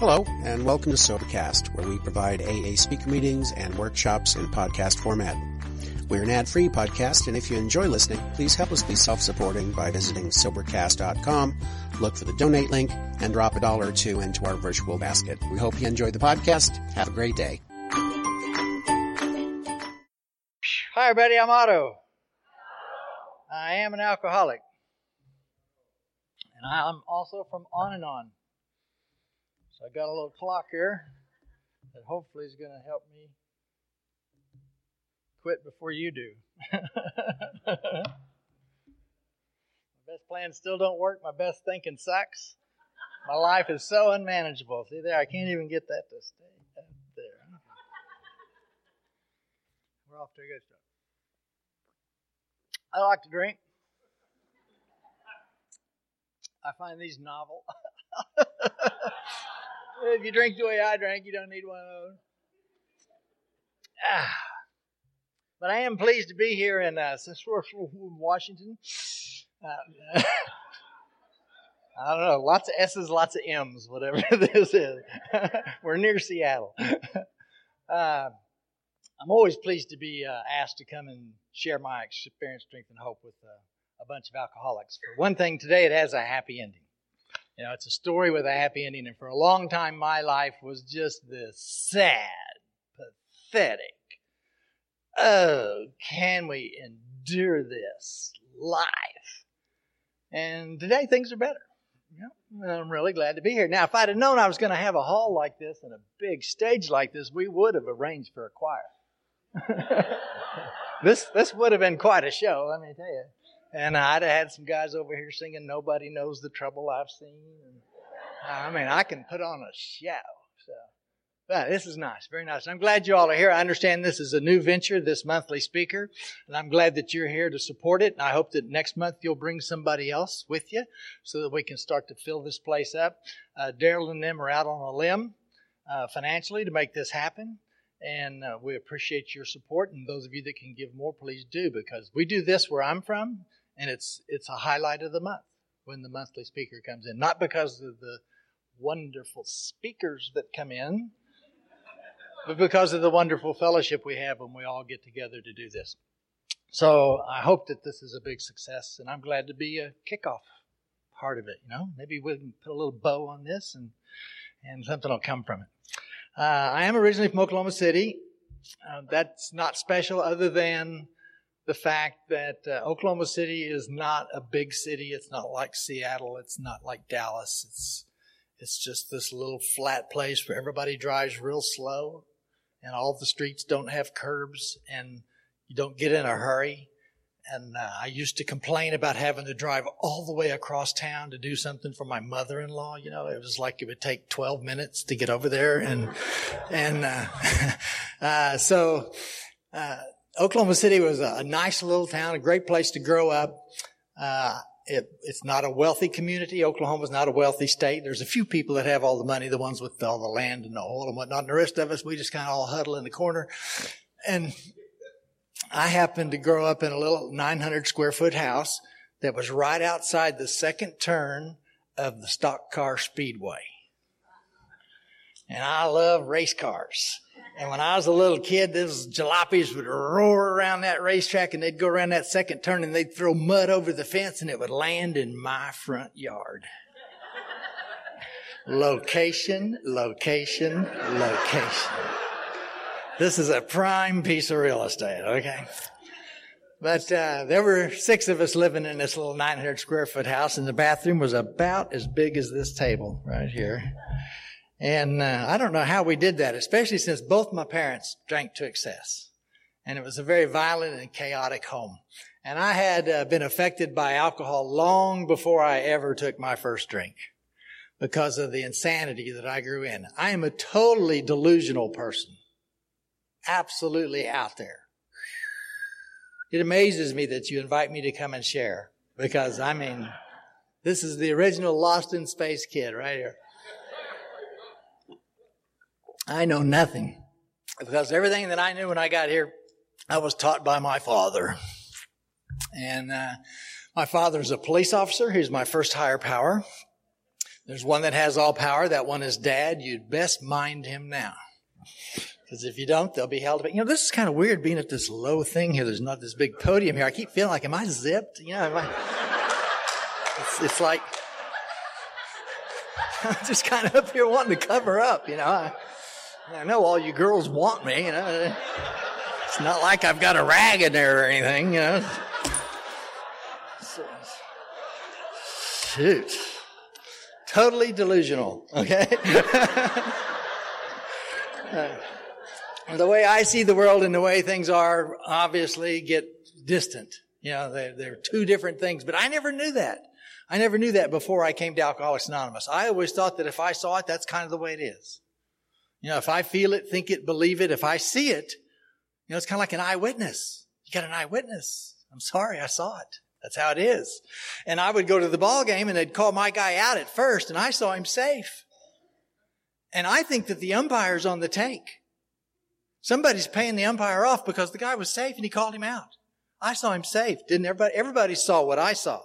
Hello, and welcome to Sobercast, where we provide AA speaker meetings and workshops in podcast format. We're an ad-free podcast, and if you enjoy listening, please help us be self-supporting by visiting Sobercast.com, look for the donate link, and drop a dollar or two into our virtual basket. We hope you enjoy the podcast. Have a great day. Hi, everybody. I'm Otto. I am an alcoholic. And I'm also from On and On. So I got a little clock here that hopefully is going to help me quit before you do. my best plans still don't work. My best thinking sucks. My life is so unmanageable. See there, I can't even get that to stay up there. We're off to a good start. I like to drink. I find these novel. if you drink the way I drank, you don't need one of those. Ah. But I am pleased to be here in uh, Washington. Uh, I don't know, lots of S's, lots of M's, whatever this is. We're near Seattle. Uh, I'm always pleased to be uh, asked to come and share my experience, strength, and hope with uh, a bunch of alcoholics. For one thing, today it has a happy ending. You know, it's a story with a happy ending. And for a long time, my life was just this sad, pathetic, oh, can we endure this life? And today things are better. I'm really glad to be here. Now, if I'd have known I was going to have a hall like this and a big stage like this, we would have arranged for a choir. this this would have been quite a show, let me tell you. And I'd have had some guys over here singing "Nobody Knows the Trouble I've Seen." I mean, I can put on a show. So, but this is nice, very nice. I'm glad you all are here. I understand this is a new venture, this monthly speaker, and I'm glad that you're here to support it. And I hope that next month you'll bring somebody else with you so that we can start to fill this place up. Uh, Daryl and them are out on a limb uh, financially to make this happen and uh, we appreciate your support. And those of you that can give more, please do because we do this where I'm from and it's it's a highlight of the month when the monthly speaker comes in. Not because of the wonderful speakers that come in, but because of the wonderful fellowship we have when we all get together to do this. So I hope that this is a big success, and I'm glad to be a kickoff part of it. You know, maybe we can put a little bow on this, and and something will come from it. Uh, I am originally from Oklahoma City. Uh, that's not special, other than the fact that uh, Oklahoma City is not a big city. It's not like Seattle. It's not like Dallas. It's it's just this little flat place where everybody drives real slow, and all the streets don't have curbs, and you don't get in a hurry. And uh, I used to complain about having to drive all the way across town to do something for my mother-in-law. You know, it was like it would take 12 minutes to get over there, and and uh, uh, so uh, Oklahoma City was a, nice little town, a great place to grow up. Uh, it, it's not a wealthy community. Oklahoma's not a wealthy state. There's a few people that have all the money, the ones with all the land and the oil and whatnot. And the rest of us, we just kind of all huddle in the corner. And I happened to grow up in a little 900 square foot house that was right outside the second turn of the stock car speedway. And I love race cars. And when I was a little kid, those jalopies would roar around that racetrack and they'd go around that second turn and they'd throw mud over the fence and it would land in my front yard. location, location, location. This is a prime piece of real estate, okay? But uh, there were six of us living in this little 900 square foot house, and the bathroom was about as big as this table right here. And uh, I don't know how we did that, especially since both my parents drank to excess. And it was a very violent and chaotic home. And I had uh, been affected by alcohol long before I ever took my first drink because of the insanity that I grew in. I am a totally delusional person. Absolutely out there. It amazes me that you invite me to come and share because I mean, this is the original Lost in Space kid right here. I know nothing because everything that I knew when I got here, I was taught by my father. And uh, my father's a police officer. He's my first higher power. There's one that has all power. That one is dad. You'd best mind him now. Because if you don't, they'll be held. But You know, this is kind of weird being at this low thing here. There's not this big podium here. I keep feeling like, am I zipped? You know, am I, it's, it's like, I'm just kind of up here wanting to cover up, you know. I, I know all you girls want me, you know. It's not like I've got a rag in there or anything, you know. Shoot. Totally delusional, okay? uh, the way I see the world and the way things are obviously get distant. You know, they're, they're two different things, but I never knew that. I never knew that before I came to Alcoholics Anonymous. I always thought that if I saw it, that's kind of the way it is. You know, if I feel it, think it, believe it, if I see it, you know, it's kind of like an eyewitness. You got an eyewitness. I'm sorry, I saw it. That's how it is. And I would go to the ball game and they'd call my guy out at first and I saw him safe. And I think that the umpire's on the take. Somebody's paying the umpire off because the guy was safe and he called him out. I saw him safe. Didn't everybody? Everybody saw what I saw.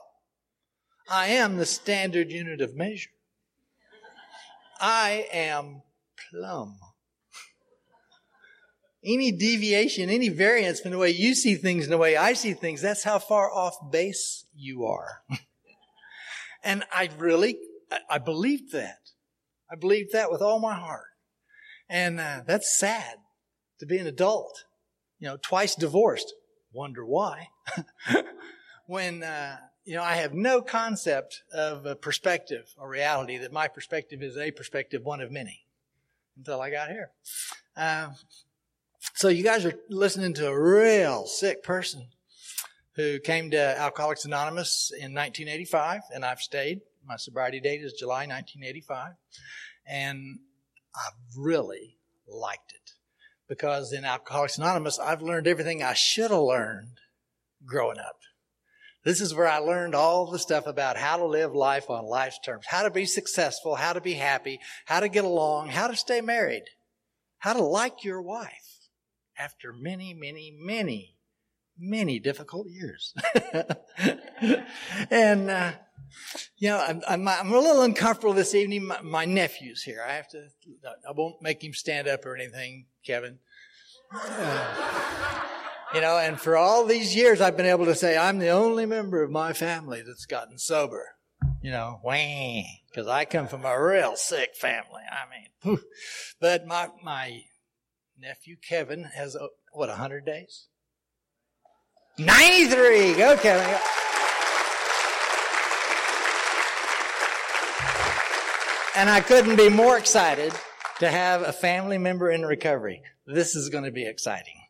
I am the standard unit of measure. I am plumb any deviation, any variance from the way you see things and the way I see things, that's how far off base you are. and I really, I believed that. I believed that with all my heart. And uh, that's sad to be an adult, you know, twice divorced. Wonder why. when, uh, you know, I have no concept of a perspective or reality that my perspective is a perspective, one of many, until I got here. Uh, so you guys are listening to a real sick person who came to Alcoholics Anonymous in 1985, and I've stayed. My sobriety date is July 1985, and I've really liked it because in Alcoholics Anonymous, I've learned everything I should have learned growing up. This is where I learned all the stuff about how to live life on life's terms, how to be successful, how to be happy, how to get along, how to stay married, how to like your wife after many, many, many, many difficult years. and, uh, you know, I'm, I'm, I'm, a little uncomfortable this evening. My, my, nephew's here. I have to, I won't make him stand up or anything, Kevin. Uh, you know, and for all these years, I've been able to say I'm the only member of my family that's gotten sober. You know, because I come from a real sick family. I mean, but my my nephew Kevin has, uh, what, 100 days? 93! Go, Kevin. And I couldn't be more excited to have a family member in recovery. This is going to be exciting.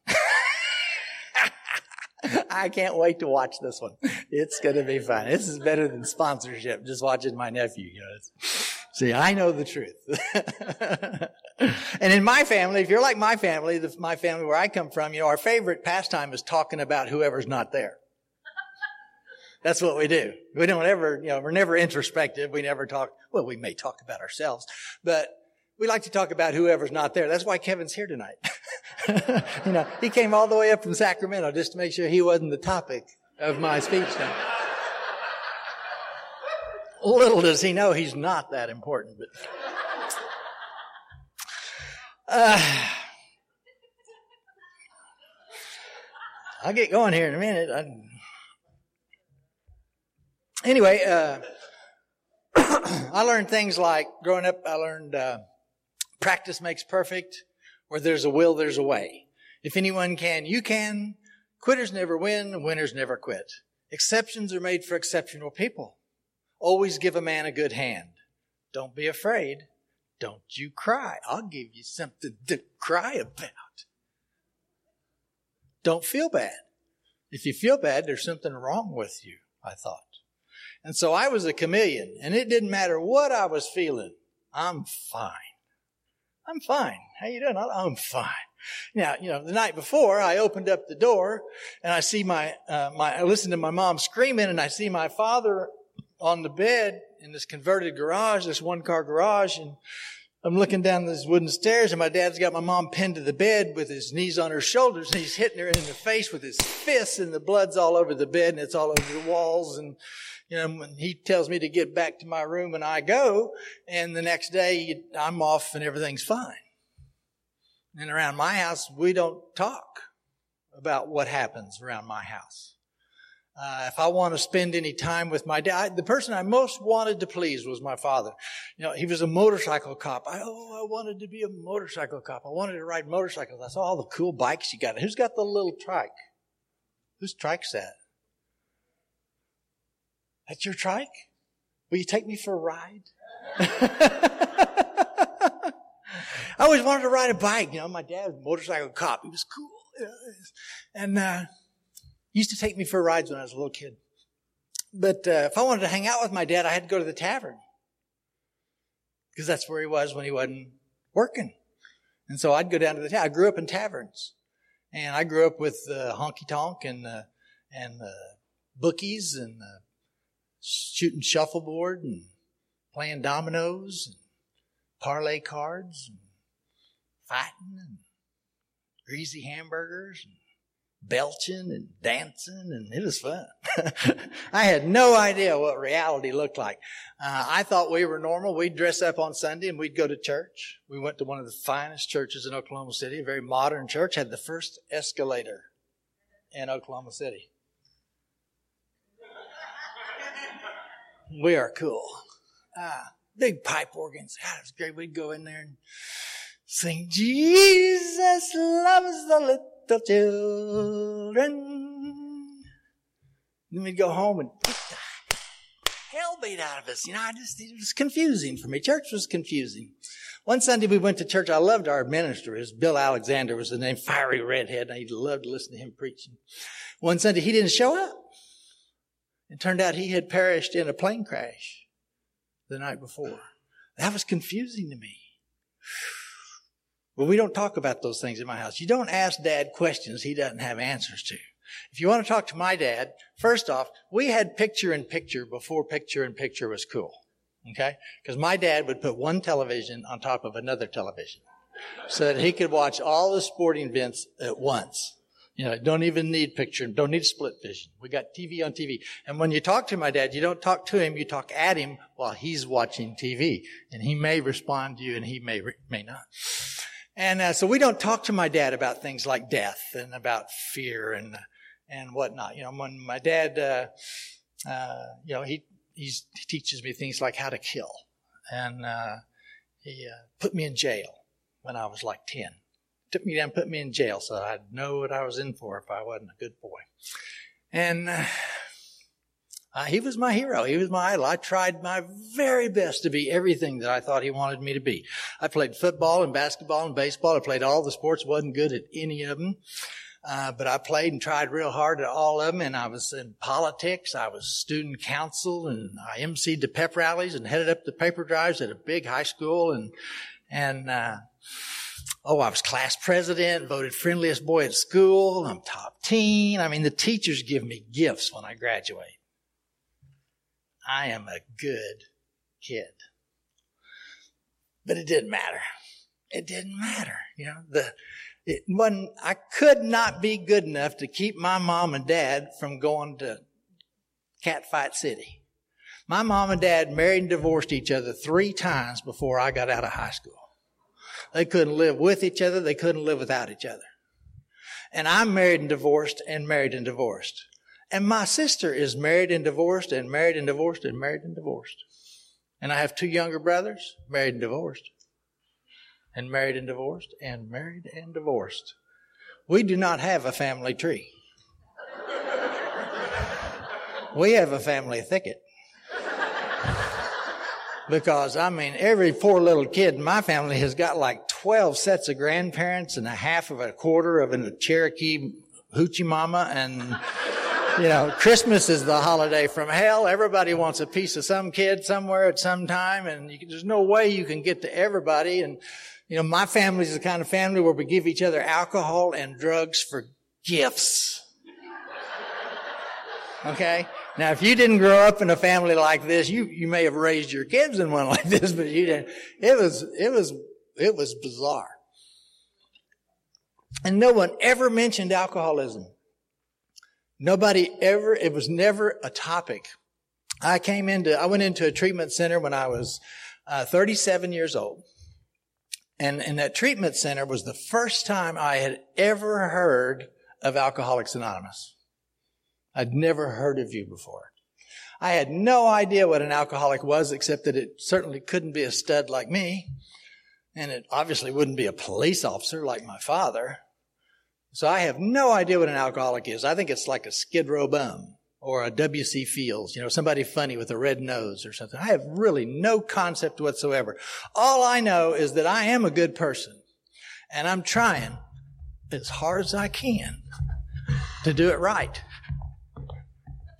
I can't wait to watch this one. It's going to be fun. This is better than sponsorship, just watching my nephew, you guys. See, I know the truth. and in my family, if you're like my family, the, my family where I come from, you know, our favorite pastime is talking about whoever's not there. That's what we do. We don't ever, you know, we're never introspective. We never talk, well, we may talk about ourselves, but we like to talk about whoever's not there. That's why Kevin's here tonight. you know, he came all the way up from Sacramento just to make sure he wasn't the topic of my speech tonight. Little does he know he's not that important, but. Uh, I'll get going here in a minute. I, anyway, uh, I learned things like growing up, I learned uh, practice makes perfect. Where there's a will, there's a way. If anyone can, you can. Quitters never win, winners never quit. Exceptions are made for exceptional people. Always give a man a good hand. Don't be afraid. Don't you cry. I'll give you something to cry about. Don't feel bad. If you feel bad, there's something wrong with you, I thought. And so I was a chameleon, and it didn't matter what I was feeling. I'm fine. I'm fine. How you doing? I'm fine. Now, you know, the night before, I opened up the door and I see my, uh, my, I listened to my mom screaming and I see my father on the bed in this converted garage, this one car garage, and I'm looking down these wooden stairs and my dad's got my mom pinned to the bed with his knees on her shoulders and he's hitting her in the face with his fists and the blood's all over the bed and it's all over the walls and you know, when he tells me to get back to my room and I go and the next day I'm off and everything's fine. And around my house, we don't talk about what happens around my house. Uh, if I want to spend any time with my dad, the person I most wanted to please was my father. You know, he was a motorcycle cop. I, oh, I wanted to be a motorcycle cop. I wanted to ride motorcycles. I saw all the cool bikes you got. Who's got the little trike? Whose trike's that? That's your trike? Will you take me for a ride? I always wanted to ride a bike. You know, my dad was a motorcycle cop. He was cool. And, uh, used to take me for rides when I was a little kid. But, uh, if I wanted to hang out with my dad, I had to go to the tavern. Because that's where he was when he wasn't working. And so I'd go down to the tavern. I grew up in taverns. And I grew up with, uh, honky tonk and, uh, and, uh, bookies and, uh, shooting shuffleboard and playing dominoes and parlay cards and fighting and greasy hamburgers and belching and dancing and it was fun. I had no idea what reality looked like. Uh, I thought we were normal. We'd dress up on Sunday and we'd go to church. We went to one of the finest churches in Oklahoma City, a very modern church, had the first escalator in Oklahoma City. We are cool. Ah, big pipe organs. God, it was great. We'd go in there and sing, Jesus loves the little children. Then we'd go home and beat the hell beat out of us. You know, I just, it was confusing for me. Church was confusing. One Sunday we went to church. I loved our minister. His Bill Alexander was the name, fiery redhead. I loved to listen to him preaching. One Sunday he didn't show up. It turned out he had perished in a plane crash the night before. That was confusing to me. But we don't talk about those things in my house. You don't ask dad questions he doesn't have answers to. If you want to talk to my dad, first off, we had picture in picture before picture in picture was cool. Okay? Because my dad would put one television on top of another television so that he could watch all the sporting events at once. You know, don't even need picture, don't need split vision. We got TV on TV. And when you talk to my dad, you don't talk to him, you talk at him while he's watching TV. And he may respond to you and he may, may not. And uh, so we don't talk to my dad about things like death and about fear and, and whatnot. You know, when my dad, uh, uh, you know, he, he teaches me things like how to kill. And, uh, he uh, put me in jail when I was like 10 took me down, put me in jail, so I'd know what I was in for if I wasn't a good boy. And uh, he was my hero. He was my idol. I tried my very best to be everything that I thought he wanted me to be. I played football and basketball and baseball. I played all the sports. wasn't good at any of them. Uh, but I played and tried real hard at all of them, and I was in politics. I was student council, and I emceed the pep rallies and headed up the paper drives at a big high school, and and uh, Oh, I was class president, voted friendliest boy at school. I'm top teen. I mean, the teachers give me gifts when I graduate. I am a good kid. But it didn't matter. It didn't matter. You know, the, it wasn't, I could not be good enough to keep my mom and dad from going to Catfight City. My mom and dad married and divorced each other three times before I got out of high school. They couldn't live with each other. They couldn't live without each other. And I'm married and divorced and married and divorced. And my sister is married and divorced and married and divorced and married and divorced. And I have two younger brothers, married and divorced. And married and divorced and married and divorced. We do not have a family tree. we have a family thicket because I mean, every poor little kid in my family has got like 12 sets of grandparents and a half of a quarter of a Cherokee hoochie mama. And, you know, Christmas is the holiday from hell. Everybody wants a piece of some kid somewhere at some time. And you, there's no way you can get to everybody. And, you know, my family is the kind of family where we give each other alcohol and drugs for gifts. Okay? Now, if you didn't grow up in a family like this, you, you may have raised your kids in one like this, but you didn't. It was, it was, it was bizarre. And no one ever mentioned alcoholism. Nobody ever, it was never a topic. I came into, I went into a treatment center when I was uh, 37 years old. And, and that treatment center was the first time I had ever heard of Alcoholics Anonymous. I'd never heard of you before. I had no idea what an alcoholic was, except that it certainly couldn't be a stud like me. And it obviously wouldn't be a police officer like my father. So I have no idea what an alcoholic is. I think it's like a skid row bum or a W.C. Fields, you know, somebody funny with a red nose or something. I have really no concept whatsoever. All I know is that I am a good person and I'm trying as hard as I can to do it right,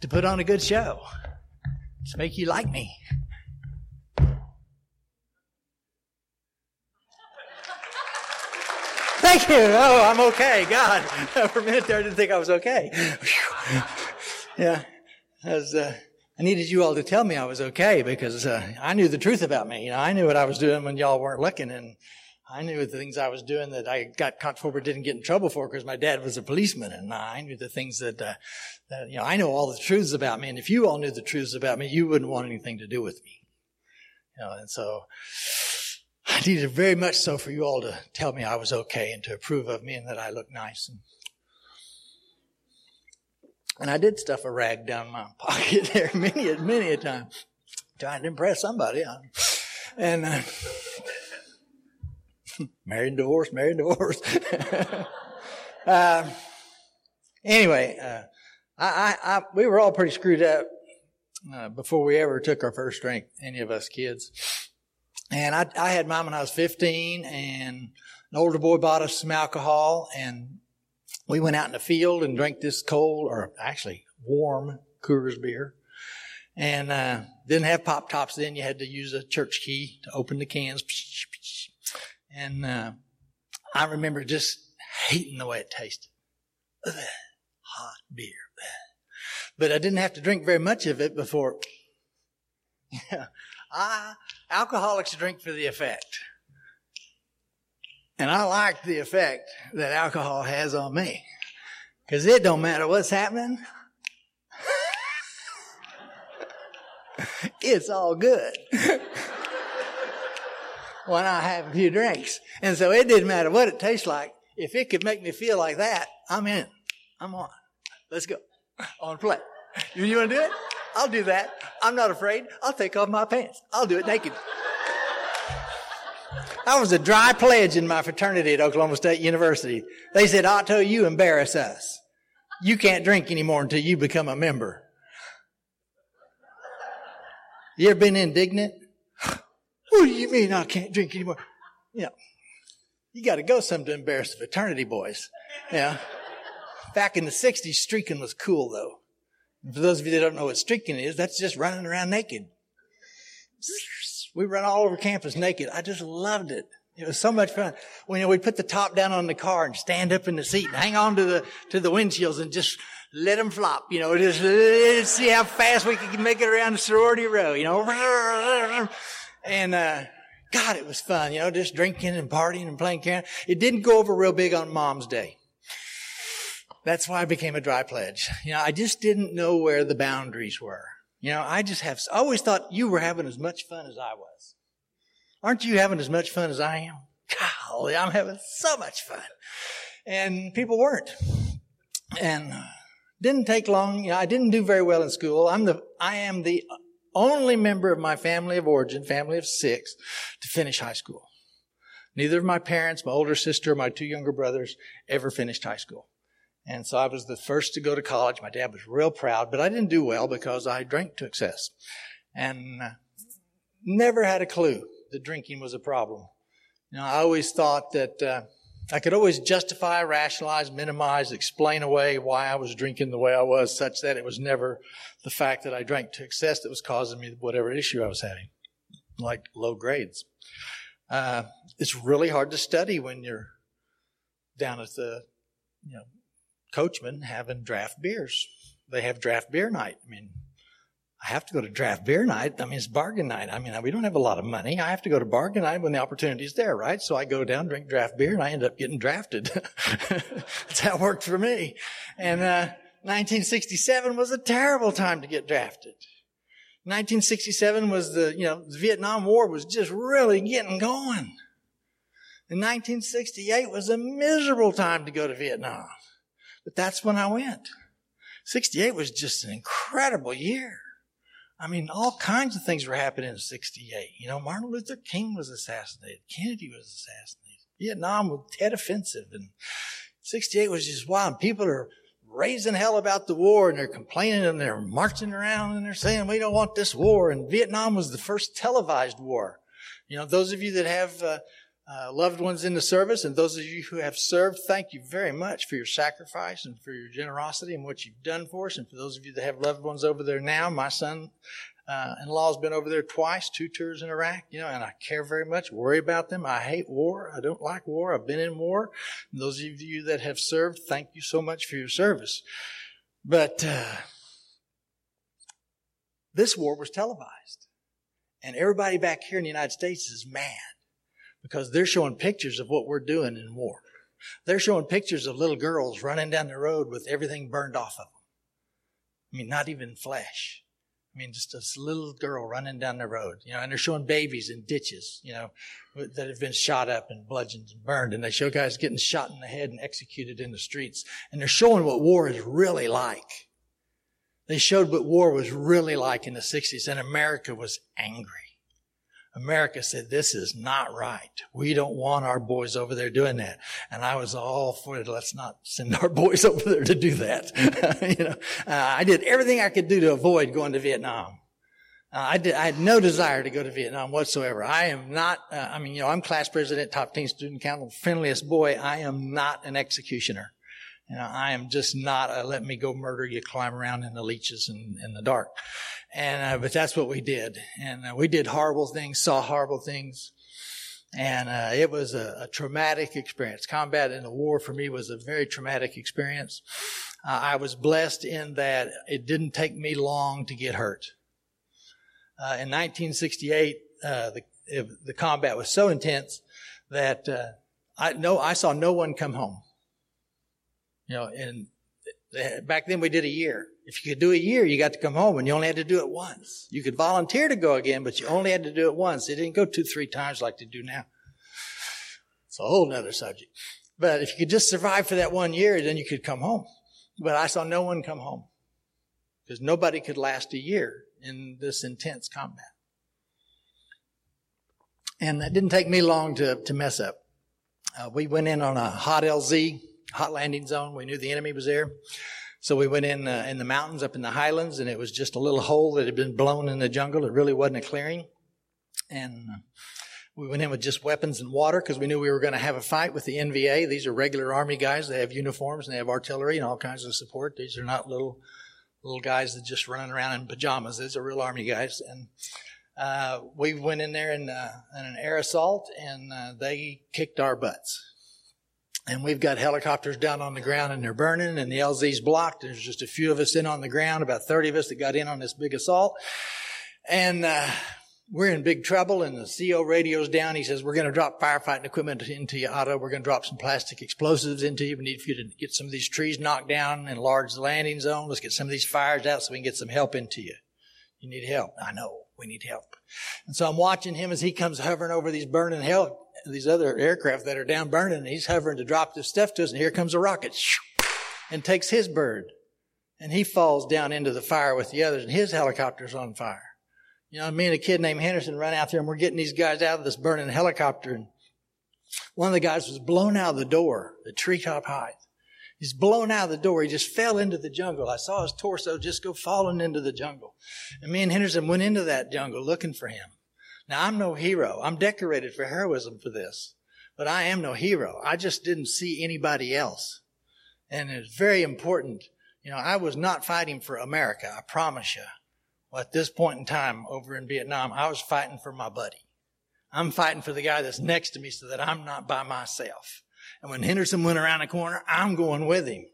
to put on a good show, to make you like me. Thank you. Oh, I'm okay. God, for a minute there, I didn't think I was okay. yeah, I, uh, I needed you all to tell me I was okay because uh, I knew the truth about me. You know, I knew what I was doing when y'all weren't looking, and I knew the things I was doing that I got caught for but didn't get in trouble for because my dad was a policeman, and I knew the things that, uh, that you know I know all the truths about me. And if you all knew the truths about me, you wouldn't want anything to do with me. You know, and so I needed very much so for you all to tell me I was okay and to approve of me and that I looked nice. And, and I did stuff a rag down my pocket there many, many a time, trying to impress somebody. And uh, married and divorced, married and divorced. uh, anyway, uh, I, I, I, we were all pretty screwed up uh, before we ever took our first drink, any of us kids. And I, I had mine when I was 15 and an older boy bought us some alcohol and we went out in the field and drank this cold or actually warm Coors beer. And, uh, didn't have pop tops then. You had to use a church key to open the cans. And, uh, I remember just hating the way it tasted. Hot beer. But I didn't have to drink very much of it before, yeah, I, alcoholics drink for the effect. And I like the effect that alcohol has on me. Cause it don't matter what's happening. it's all good. when I have a few drinks. And so it didn't matter what it tastes like. If it could make me feel like that, I'm in. I'm on. Let's go. On play. You, you want to do it? I'll do that. I'm not afraid. I'll take off my pants. I'll do it naked. I was a dry pledge in my fraternity at Oklahoma State University. They said, Otto, you embarrass us. You can't drink anymore until you become a member. You ever been indignant? What do you mean I can't drink anymore? You know, you got to go some to embarrass the fraternity boys. Yeah. Back in the 60s, streaking was cool though. For those of you that don't know what streaking is, that's just running around naked. We run all over campus naked. I just loved it. It was so much fun. When you know, we'd put the top down on the car and stand up in the seat and hang on to the, to the windshields and just let them flop, you know, just see how fast we could make it around the sorority row, you know. And, uh, God, it was fun, you know, just drinking and partying and playing Karen. It didn't go over real big on Mom's Day. That's why I became a dry pledge. You know, I just didn't know where the boundaries were. You know, I just have, I always thought you were having as much fun as I was. Aren't you having as much fun as I am? Golly, I'm having so much fun. And people weren't. And uh, didn't take long. You know, I didn't do very well in school. I'm the, I am the only member of my family of origin, family of six, to finish high school. Neither of my parents, my older sister, my two younger brothers ever finished high school. And so I was the first to go to college. My dad was real proud, but I didn't do well because I drank to excess and uh, never had a clue that drinking was a problem. You know, I always thought that uh, I could always justify, rationalize, minimize, explain away why I was drinking the way I was, such that it was never the fact that I drank to excess that was causing me whatever issue I was having, like low grades. Uh, it's really hard to study when you're down at the, you know, Coachman having draft beers. They have draft beer night. I mean, I have to go to draft beer night. I mean, it's bargain night. I mean, we don't have a lot of money. I have to go to bargain night when the opportunity's there, right? So I go down, drink draft beer, and I end up getting drafted. That's how it worked for me. And, uh, 1967 was a terrible time to get drafted. 1967 was the, you know, the Vietnam War was just really getting going. And 1968 was a miserable time to go to Vietnam. But that's when I went. 68 was just an incredible year. I mean, all kinds of things were happening in 68. You know, Martin Luther King was assassinated. Kennedy was assassinated. Vietnam was Tet Offensive. And 68 was just wild. People are raising hell about the war and they're complaining and they're marching around and they're saying, we don't want this war. And Vietnam was the first televised war. You know, those of you that have uh, uh, loved ones in the service and those of you who have served, thank you very much for your sacrifice and for your generosity and what you've done for us. And for those of you that have loved ones over there now, my son uh, in-law has been over there twice, two tours in Iraq, you know, and I care very much, worry about them. I hate war. I don't like war. I've been in war. And those of you that have served, thank you so much for your service. But uh, this war was televised. And everybody back here in the United States is mad because they're showing pictures of what we're doing in war. They're showing pictures of little girls running down the road with everything burned off of them. I mean, not even flesh. I mean, just this little girl running down the road, you know, and they're showing babies in ditches, you know, that have been shot up and bludgeoned and burned. And they show guys getting shot in the head and executed in the streets. And they're showing what war is really like. They showed what war was really like in the 60s, and America was angry. America said, this is not right. We don't want our boys over there doing that. And I was all for it. Let's not send our boys over there to do that. you know, uh, I did everything I could do to avoid going to Vietnam. Uh, I did, I had no desire to go to Vietnam whatsoever. I am not, uh, I mean, you know, I'm class president, top teen student council, friendliest boy. I am not an executioner. You know, I am just not a let me go murder you, climb around in the leeches in, in the dark. And, uh, but that's what we did. And uh, we did horrible things, saw horrible things. And uh, it was a, a, traumatic experience. Combat in the war for me was a very traumatic experience. Uh, I was blessed in that it didn't take me long to get hurt. Uh, in 1968, uh, the, the combat was so intense that I no, I saw no one come home. You know, and back then we did a year. If you could do a year, you got to come home and you only had to do it once. You could volunteer to go again, but you only had to do it once. It didn't go two, three times like they do now. It's a whole nother subject. But if you could just survive for that one year, then you could come home. But I saw no one come home because nobody could last a year in this intense combat. And that didn't take me long to, to mess up. Uh, we went in on a hot LZ, hot landing zone. We knew the enemy was there. So we went in uh, in the mountains up in the highlands, and it was just a little hole that had been blown in the jungle. It really wasn't a clearing, and uh, we went in with just weapons and water because we knew we were going to have a fight with the NVA. These are regular army guys. They have uniforms and they have artillery and all kinds of support. These are not little little guys that just running around in pajamas. These are real army guys, and uh, we went in there in, uh, in an air assault, and uh, they kicked our butts. And we've got helicopters down on the ground and they're burning and the LZ's blocked. There's just a few of us in on the ground, about 30 of us that got in on this big assault. And, uh, we're in big trouble and the CO radio's down. He says, we're going to drop firefighting equipment into you, Otto. We're going to drop some plastic explosives into you. We need for you to get some of these trees knocked down, and enlarge the landing zone. Let's get some of these fires out so we can get some help into you. You need help. I know. We need help. And so I'm watching him as he comes hovering over these burning hell, these other aircraft that are down burning, and he's hovering to drop this stuff to us, and here comes a rocket and takes his bird. And he falls down into the fire with the others, and his helicopter's on fire. You know, me and a kid named Henderson run out there, and we're getting these guys out of this burning helicopter, and one of the guys was blown out of the door, the treetop height. He's blown out of the door. He just fell into the jungle. I saw his torso just go falling into the jungle. And me and Henderson went into that jungle looking for him. Now, I'm no hero. I'm decorated for heroism for this, but I am no hero. I just didn't see anybody else. And it's very important. You know, I was not fighting for America, I promise you. Well, at this point in time over in Vietnam, I was fighting for my buddy. I'm fighting for the guy that's next to me so that I'm not by myself. And when Henderson went around the corner, I'm going with him.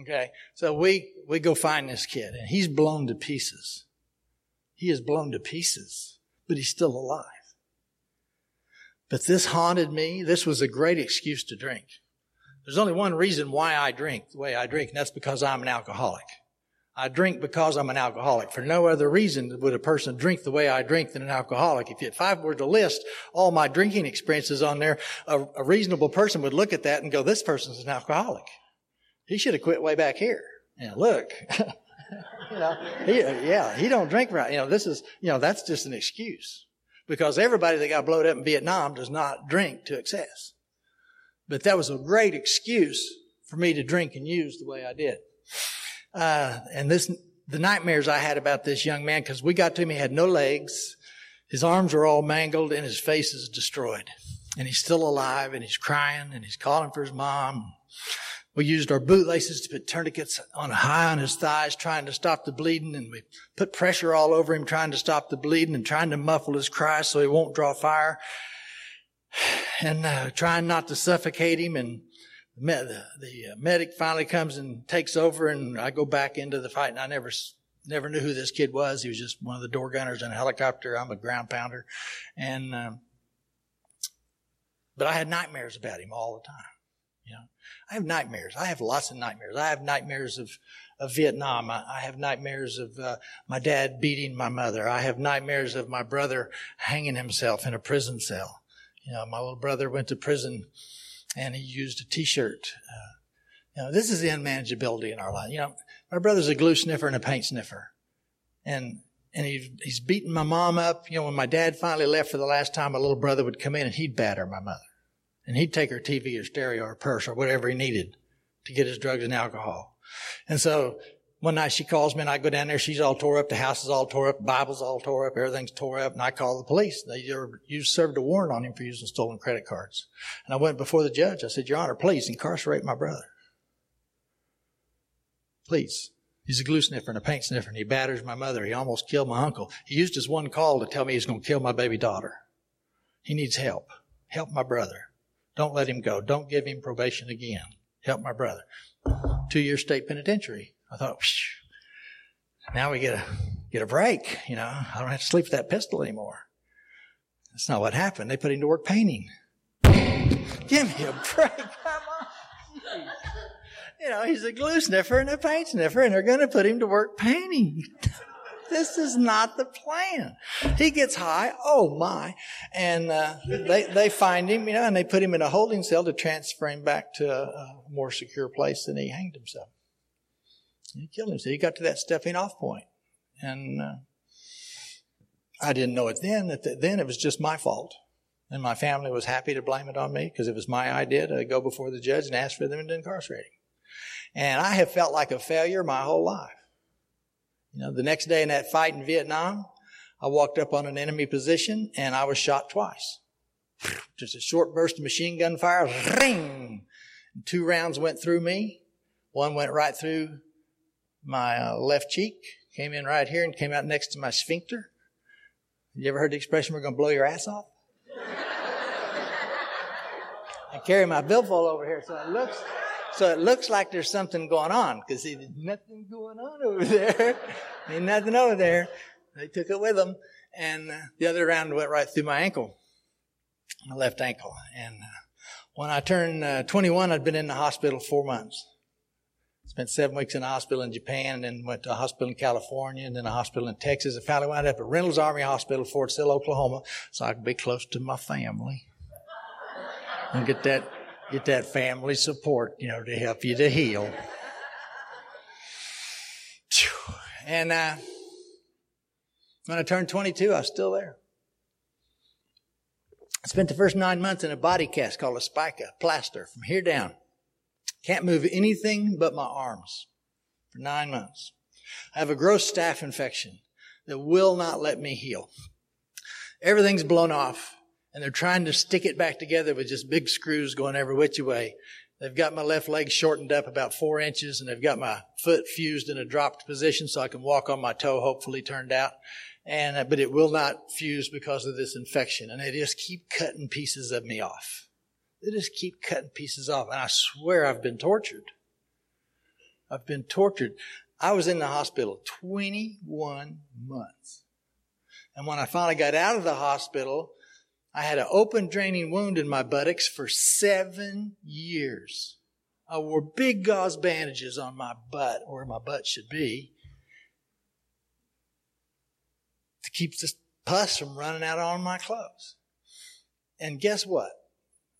Okay. So we, we go find this kid and he's blown to pieces. He is blown to pieces, but he's still alive. But this haunted me. This was a great excuse to drink. There's only one reason why I drink the way I drink, and that's because I'm an alcoholic. I drink because I'm an alcoholic. For no other reason would a person drink the way I drink than an alcoholic. If, you if I were to list all my drinking experiences on there, a, a reasonable person would look at that and go, this person's an alcoholic. He should have quit way back here. And look, you know, he, yeah, he don't drink right. You know, this is, you know, that's just an excuse because everybody that got blown up in Vietnam does not drink to excess. But that was a great excuse for me to drink and use the way I did. Uh, and this, the nightmares I had about this young man, because we got to him, he had no legs, his arms were all mangled, and his face is destroyed. And he's still alive, and he's crying, and he's calling for his mom. We used our bootlaces to put tourniquets on high on his thighs, trying to stop the bleeding, and we put pressure all over him, trying to stop the bleeding and trying to muffle his cries so he won't draw fire, and uh, trying not to suffocate him. And the, the uh, medic finally comes and takes over, and I go back into the fight. And I never never knew who this kid was. He was just one of the door gunners in a helicopter. I'm a ground pounder, and um, but I had nightmares about him all the time. I have nightmares. I have lots of nightmares. I have nightmares of of Vietnam. I, I have nightmares of uh, my dad beating my mother. I have nightmares of my brother hanging himself in a prison cell. You know, my little brother went to prison and he used a T-shirt. Uh, you know, this is the unmanageability in our life. You know, my brother's a glue sniffer and a paint sniffer, and and he, he's beating my mom up. You know, when my dad finally left for the last time, my little brother would come in and he'd batter my mother, and he'd take her TV or stereo or purse or whatever he needed to get his drugs and alcohol. And so one night she calls me and I go down there. She's all tore up. The house is all tore up. Bible's all tore up. Everything's tore up. And I call the police. They you served a warrant on him for using stolen credit cards. And I went before the judge. I said, Your Honor, please incarcerate my brother. Please. He's a glue sniffer and a paint sniffer and he batters my mother. He almost killed my uncle. He used his one call to tell me he's going to kill my baby daughter. He needs help. Help my brother. Don't let him go. Don't give him probation again. Help my brother. Two year state penitentiary. I thought, now we get a get a break. You know, I don't have to sleep with that pistol anymore. That's not what happened. They put him to work painting. Give me a break. Come on. You know, he's a glue sniffer and a paint sniffer, and they're going to put him to work painting. this is not the plan. He gets high. Oh my. And, uh, they, they find him, you know, and they put him in a holding cell to transfer him back to a, a more secure place than he hanged himself. He killed himself. He got to that stepping off point. And uh, I didn't know it then. That then it was just my fault. And my family was happy to blame it on me because it was my idea to go before the judge and ask for them to incarcerate him. And I have felt like a failure my whole life. You know, the next day in that fight in Vietnam, I walked up on an enemy position and I was shot twice. Just a short burst of machine gun fire, ring! Two rounds went through me. One went right through my uh, left cheek, came in right here and came out next to my sphincter. You ever heard the expression, we're going to blow your ass off? I carry my billfold over here, so it looks, so it looks like there's something going on, because there's nothing going on over there. Ain't nothing over there. They took it with them, and uh, the other round went right through my ankle, my left ankle. And uh, when I turned uh, 21, I'd been in the hospital four months. Spent seven weeks in a hospital in Japan, and then went to a hospital in California, and then a hospital in Texas. And finally wound up at Reynolds Army Hospital, Fort Sill, Oklahoma, so I could be close to my family and get that get that family support, you know, to help you to heal. And uh, when I turned 22, I was still there. I spent the first nine months in a body cast called a spica, plaster, from here down. Can't move anything but my arms for nine months. I have a gross staph infection that will not let me heal. Everything's blown off and they're trying to stick it back together with just big screws going every which way. They've got my left leg shortened up about four inches and they've got my foot fused in a dropped position so I can walk on my toe, hopefully turned out. And, uh, but it will not fuse because of this infection and they just keep cutting pieces of me off. They just keep cutting pieces off. And I swear I've been tortured. I've been tortured. I was in the hospital 21 months And when I finally got out of the hospital, I had an open draining wound in my buttocks for seven years. I wore big gauze bandages on my butt, where my butt should be, to keep the pus from running out on my clothes. And guess what?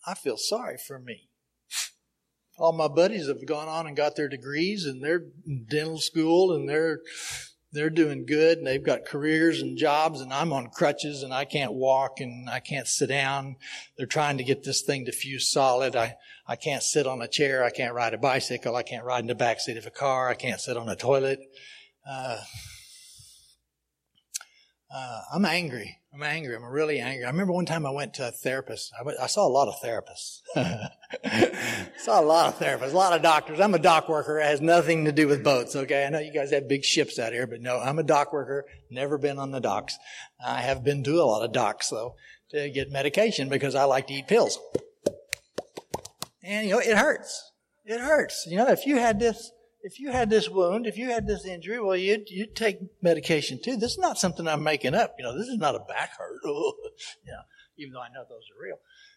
I feel sorry for me. All my buddies have gone on and got their degrees and they're in dental school and they're they're doing good and they've got careers and jobs and I'm on crutches and I can't walk and I can't sit down. They're trying to get this thing to fuse solid. I, I can't sit on a chair. I can't ride a bicycle. I can't ride in the back seat of a car. I can't sit on a toilet. Uh, uh, I'm angry. I'm angry. I'm really angry. I remember one time I went to a therapist. I, went, I saw a lot of therapists. saw a lot of therapists, a lot of doctors. I'm a dock worker. It has nothing to do with boats. Okay. I know you guys have big ships out here, but no, I'm a dock worker. Never been on the docks. I have been to a lot of docks though to get medication because I like to eat pills. And you know, it hurts. It hurts. You know, if you had this, if you had this wound, if you had this injury, well, you'd, you'd take medication too. This is not something I'm making up. You know, this is not a back hurt. you know, even though I know those are real.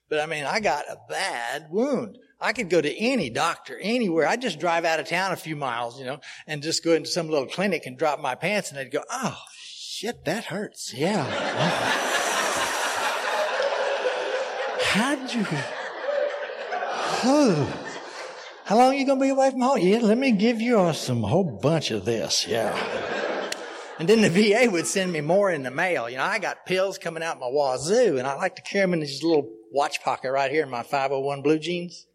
But I mean, I got a bad wound. I could go to any doctor, anywhere. I'd just drive out of town a few miles, you know, and just go into some little clinic and drop my pants and they'd go, oh, shit, that hurts. Yeah. How'd you? Oh. How long are you going to be away from home? Yeah, let me give you some whole bunch of this. Yeah. And then the VA would send me more in the mail. You know, I got pills coming out my wazoo, and I like to carry them in this little watch pocket right here in my 501 blue jeans.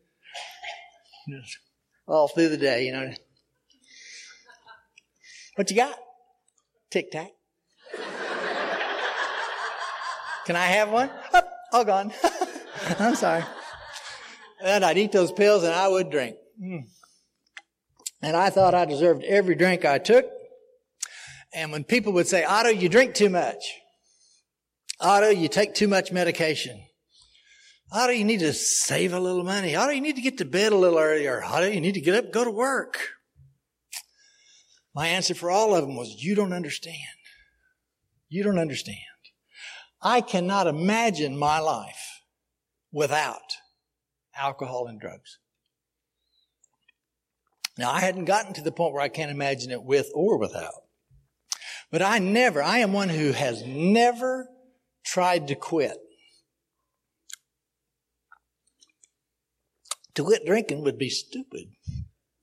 All through the day, you know. What you got? Tic Tac. Can I have one? Oh, all gone. I'm sorry. And I'd eat those pills and I would drink. Mm. And I thought I deserved every drink I took. And when people would say, Otto, you drink too much. Otto, you take too much medication. Otto, you need to save a little money. Otto, you need to get to bed a little earlier. Otto, you need to get up, go to work. My answer for all of them was, you don't understand. You don't understand. I cannot imagine my life without alcohol and drugs. Now, I hadn't gotten to the point where I can't imagine it with or without. But I never, I am one who has never tried to quit. To quit drinking would be stupid.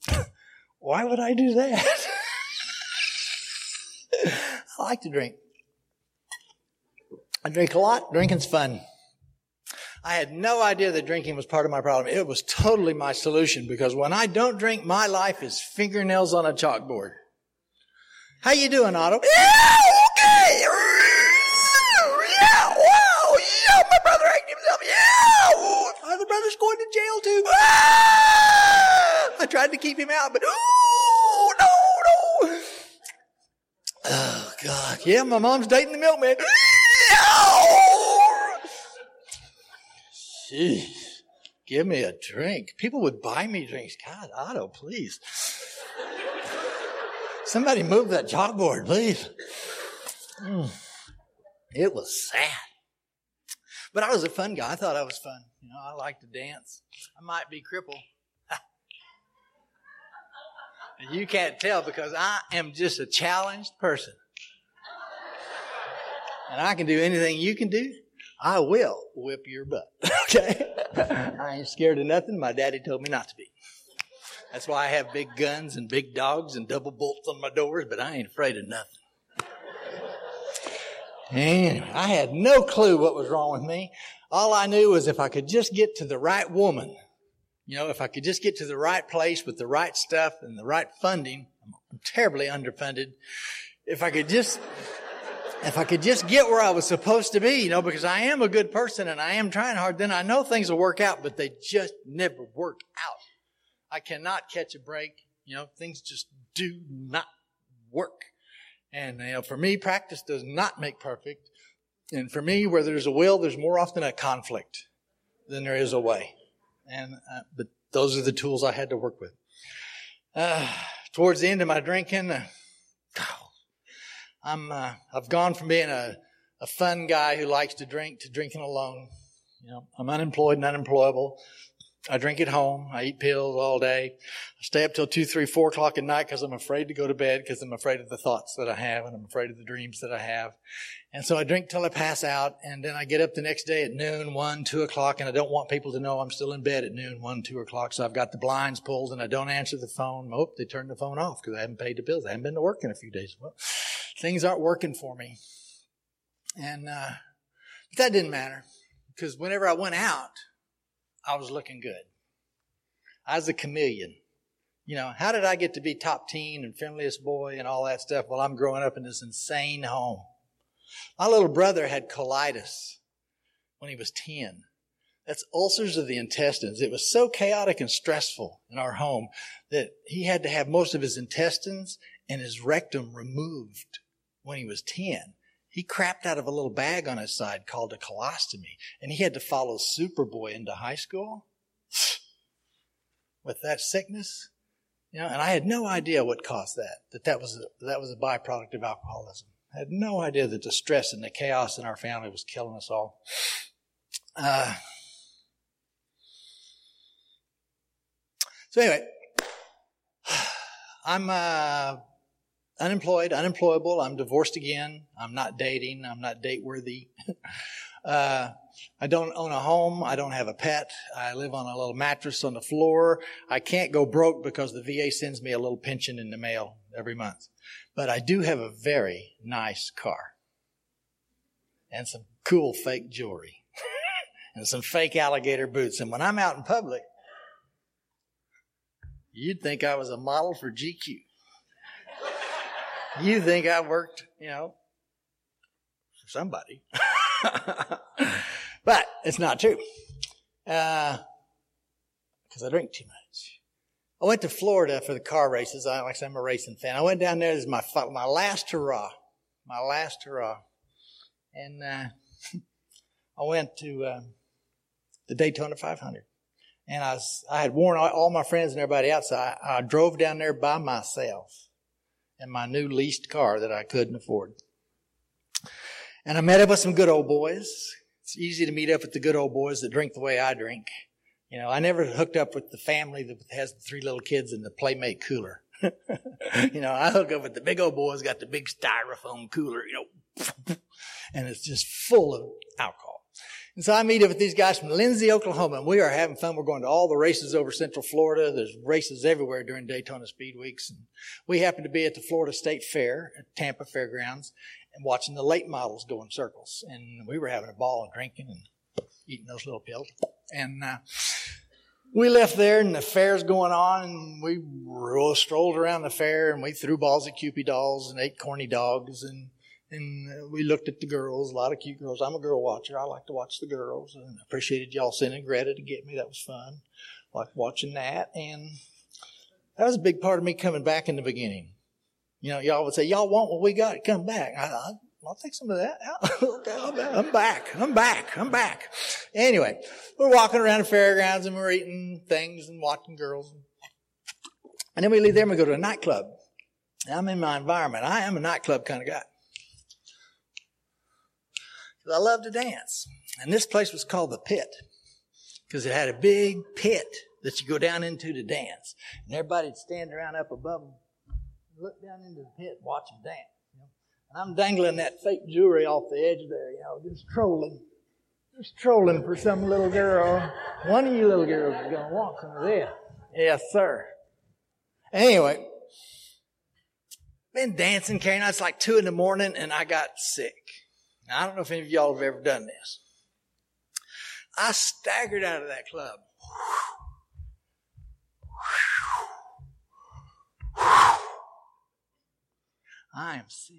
Why would I do that? I like to drink. I drink a lot. Drinking's fun. I had no idea that drinking was part of my problem. It was totally my solution because when I don't drink, my life is fingernails on a chalkboard. How you doing, Otto? Yeah, okay. Yeah, wow. Yeah, my brother hanged himself. Yeah. Other brother's going to jail too. Ah! I tried to keep him out, but oh, no, no. Oh, God. Yeah, my mom's dating the milkman. Jeez, give me a drink. People would buy me drinks. God, Otto, please. Somebody move that chalkboard, please. Mm. It was sad. But I was a fun guy. I thought I was fun. You know, I like to dance. I might be crippled. you can't tell because I am just a challenged person. And I can do anything you can do. I will whip your butt. okay? I ain't scared of nothing. My daddy told me not to be. That's why I have big guns and big dogs and double bolts on my doors, but I ain't afraid of nothing. Anyway, I had no clue what was wrong with me. All I knew was if I could just get to the right woman, you know, if I could just get to the right place with the right stuff and the right funding, I'm terribly underfunded. If I could just if I could just get where I was supposed to be, you know, because I am a good person and I am trying hard, then I know things will work out, but they just never work out. I cannot catch a break. You know, things just do not work. And, you know, for me, practice does not make perfect. And for me, where there's a will, there's more often a conflict than there is a way. And, uh, but those are the tools I had to work with. Uh, towards the end of my drinking, uh, I'm, uh, I've gone from being a a fun guy who likes to drink to drinking alone. You know, I'm unemployed and unemployable. I drink at home. I eat pills all day. I stay up till two, three, four o'clock at night because I'm afraid to go to bed because I'm afraid of the thoughts that I have and I'm afraid of the dreams that I have. And so I drink till I pass out and then I get up the next day at noon, one, two o'clock, and I don't want people to know I'm still in bed at noon, one, two o'clock. So I've got the blinds pulled and I don't answer the phone. Oh, they turned the phone off because I haven't paid the bills. I haven't been to work in a few days. Well, things aren't working for me. And, uh, but that didn't matter because whenever I went out, I was looking good. I was a chameleon. You know, how did I get to be top teen and friendliest boy and all that stuff while I'm growing up in this insane home? My little brother had colitis when he was 10. That's ulcers of the intestines. It was so chaotic and stressful in our home that he had to have most of his intestines and his rectum removed when he was 10. He crapped out of a little bag on his side called a colostomy, and he had to follow Superboy into high school with that sickness. You know, and I had no idea what caused that, that that was a, that was a byproduct of alcoholism. I had no idea that the stress and the chaos in our family was killing us all. Uh, so anyway, I'm uh, unemployed, unemployable. I'm divorced again. I'm not dating. I'm not date worthy. uh, I don't own a home. I don't have a pet. I live on a little mattress on the floor. I can't go broke because the VA sends me a little pension in the mail every month. But I do have a very nice car and some cool fake jewelry and some fake alligator boots. And when I'm out in public, you'd think I was a model for GQ you think I worked, you know, for somebody. but it's not true. Because uh, I drink too much. I went to Florida for the car races. I, like I said, I'm a racing fan. I went down there. Is my, my last hurrah. My last hurrah. And uh, I went to uh, the Daytona 500. And I, was, I had warned all, my friends and everybody I, I drove down there by myself in my new leased car that I couldn't afford. And I met up with some good old boys. It's easy to meet up with the good old boys that drink the way I drink. You know, I never hooked up with the family that has the three little kids in the Playmate cooler. you know, I hook up with the big old boys, got the big styrofoam cooler, you know, and it's just full of alcohol. And so I meet up with these guys from Lindsay, Oklahoma, and we are having fun. We're going to all the races over Central Florida. There's races everywhere during Daytona Speed Weeks. And we happen to be at the Florida State Fair at Tampa Fairgrounds and watching the late models go in circles. And we were having a ball and drinking and eating those little pills. And uh, we left there and the fair's going on and we strolled around the fair and we threw balls at Kewpie dolls and ate corny dogs and and we looked at the girls, a lot of cute girls. I'm a girl watcher. I like to watch the girls, and appreciated y'all sending Greta to get me. That was fun. Like watching that, and that was a big part of me coming back in the beginning. You know, y'all would say, "Y'all want what we got? Come back." I, I, I'll take some of that. I'm back. I'm back. I'm back. Anyway, we're walking around the fairgrounds and we're eating things and watching girls. And then we leave there and we go to a nightclub. I'm in my environment. I am a nightclub kind of guy. I love to dance. And this place was called the Pit because it had a big pit that you go down into to dance. And everybody'd stand around up above them, look down into the pit, and watch them dance. You know? And I'm dangling that fake jewelry off the edge there, you know, just trolling. Just trolling for some little girl. One of you little girls is going to want some of this. Yes, sir. Anyway, been dancing, carrying. It's like two in the morning, and I got sick. Now, I don't know if any of y'all have ever done this. I staggered out of that club. I am sick.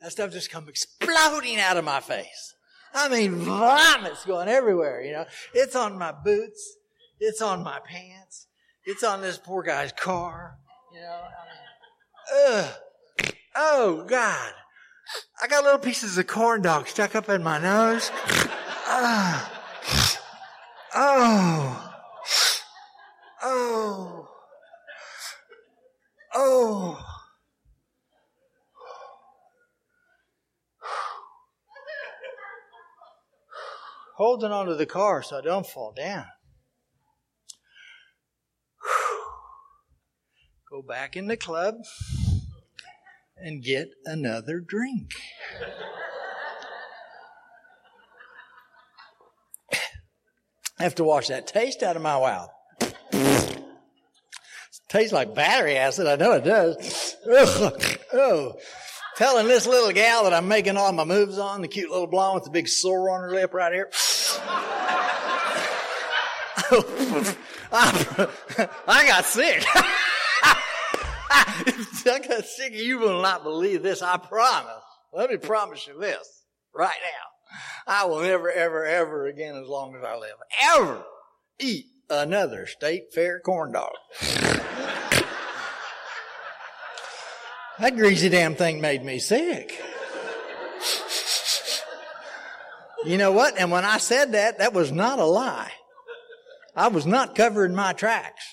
that stuff just come exploding out of my face. I mean, vomit's going everywhere, you know. It's on my boots. It's on my pants. It's on this poor guy's car, you know. I mean, ugh. Oh, God. I got little pieces of corn dog stuck up in my nose. Ah. Oh. Oh. Oh. Holding onto the car so I don't fall down. Go back in the club and get another drink. I have to wash that taste out of my mouth. Tastes like battery acid. I know it does. Ugh. Oh, telling this little gal that I'm making all my moves on, the cute little blonde with the big sore on her lip right here. Ah, I got sick. I got sick. You will not believe this. I promise. Let me promise you this right now. I will never, ever, ever again, as long as I live, ever eat another state fair corn dog. that greasy damn thing made me sick. You know what? And when I said that, that was not a lie. I was not covering my tracks.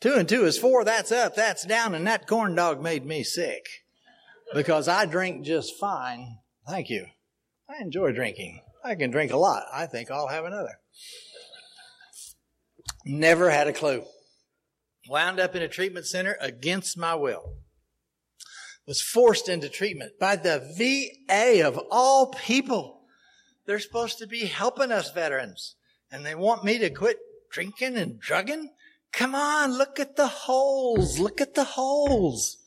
Two and two is four. That's up. That's down. And that corn dog made me sick because I drink just fine. Thank you. I enjoy drinking. I can drink a lot. I think I'll have another. Never had a clue. Wound up in a treatment center against my will. Was forced into treatment by the VA of all people. They're supposed to be helping us veterans. And they want me to quit drinking and drugging? Come on, look at the holes. Look at the holes.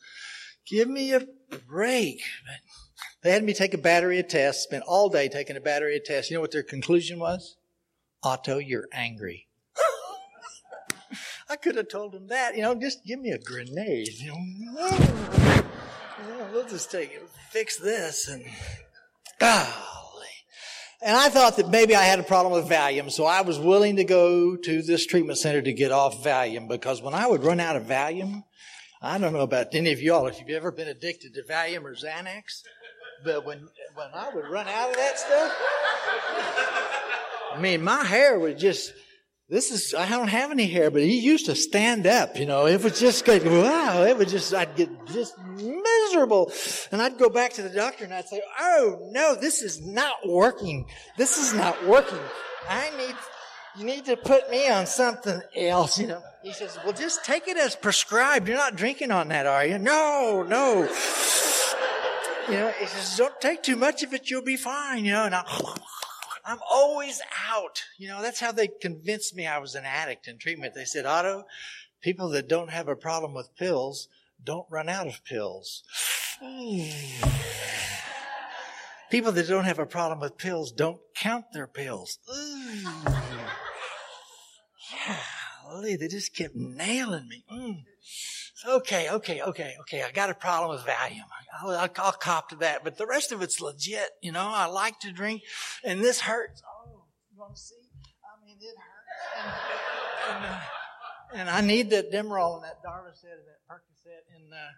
Give me a break. They had me take a battery of tests, spent all day taking a battery of tests. You know what their conclusion was? Otto, you're angry. I could have told them that, you know, just give me a grenade. You know, we'll just take it, fix this and, ah. And I thought that maybe I had a problem with Valium, so I was willing to go to this treatment center to get off Valium because when I would run out of Valium, I don't know about any of y'all if you've ever been addicted to Valium or Xanax, but when when I would run out of that stuff, I mean, my hair would just this is, I don't have any hair, but he used to stand up, you know. It was just good. Wow. It was just, I'd get just miserable. And I'd go back to the doctor and I'd say, Oh no, this is not working. This is not working. I need, you need to put me on something else, you know. He says, well, just take it as prescribed. You're not drinking on that, are you? No, no. You know, he says, don't take too much of it. You'll be fine, you know. And I, I'm always out. You know, that's how they convinced me I was an addict in treatment. They said, Otto, people that don't have a problem with pills don't run out of pills. people that don't have a problem with pills don't count their pills. Yeah, they just kept nailing me. Mm. Okay, okay, okay, okay. I got a problem with Valium. I'll, I'll, I'll, cop to that. But the rest of it's legit. You know, I like to drink and this hurts. Oh, you want to see? I mean, it hurts. And, and, uh, and I need that Demerol and that Darvocet and that and, uh,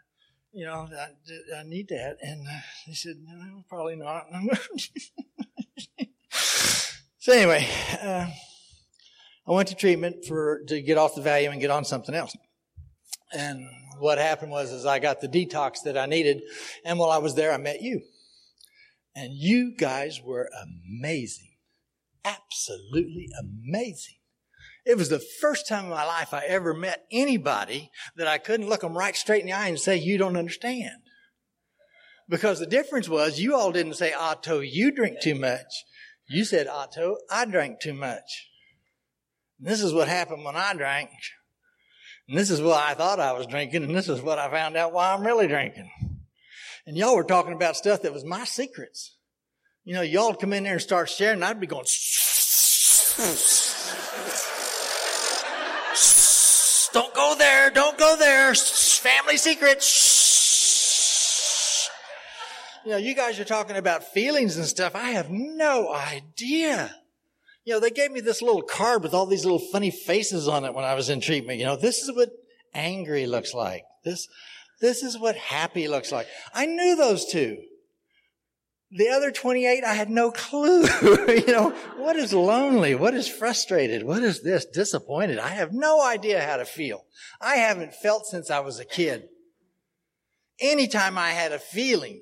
you know, I, I need that. And uh, he said, no, probably not. so anyway, uh, I went to treatment for, to get off the Valium and get on something else. And what happened was, is I got the detox that I needed. And while I was there, I met you. And you guys were amazing. Absolutely amazing. It was the first time in my life I ever met anybody that I couldn't look them right straight in the eye and say, you don't understand. Because the difference was you all didn't say, Otto, you drink too much. You said, Otto, I drank too much. And this is what happened when I drank. And this is what I thought I was drinking, and this is what I found out why I'm really drinking. And y'all were talking about stuff that was my secrets. You know, y'all would come in there and start sharing, I'd be going, don't go there, don't go there, family secrets. You know, you guys are talking about feelings and stuff. I have no idea. You know, they gave me this little card with all these little funny faces on it when I was in treatment. You know, this is what angry looks like. This, this is what happy looks like. I knew those two. The other 28, I had no clue. you know, what is lonely? What is frustrated? What is this? Disappointed? I have no idea how to feel. I haven't felt since I was a kid. Anytime I had a feeling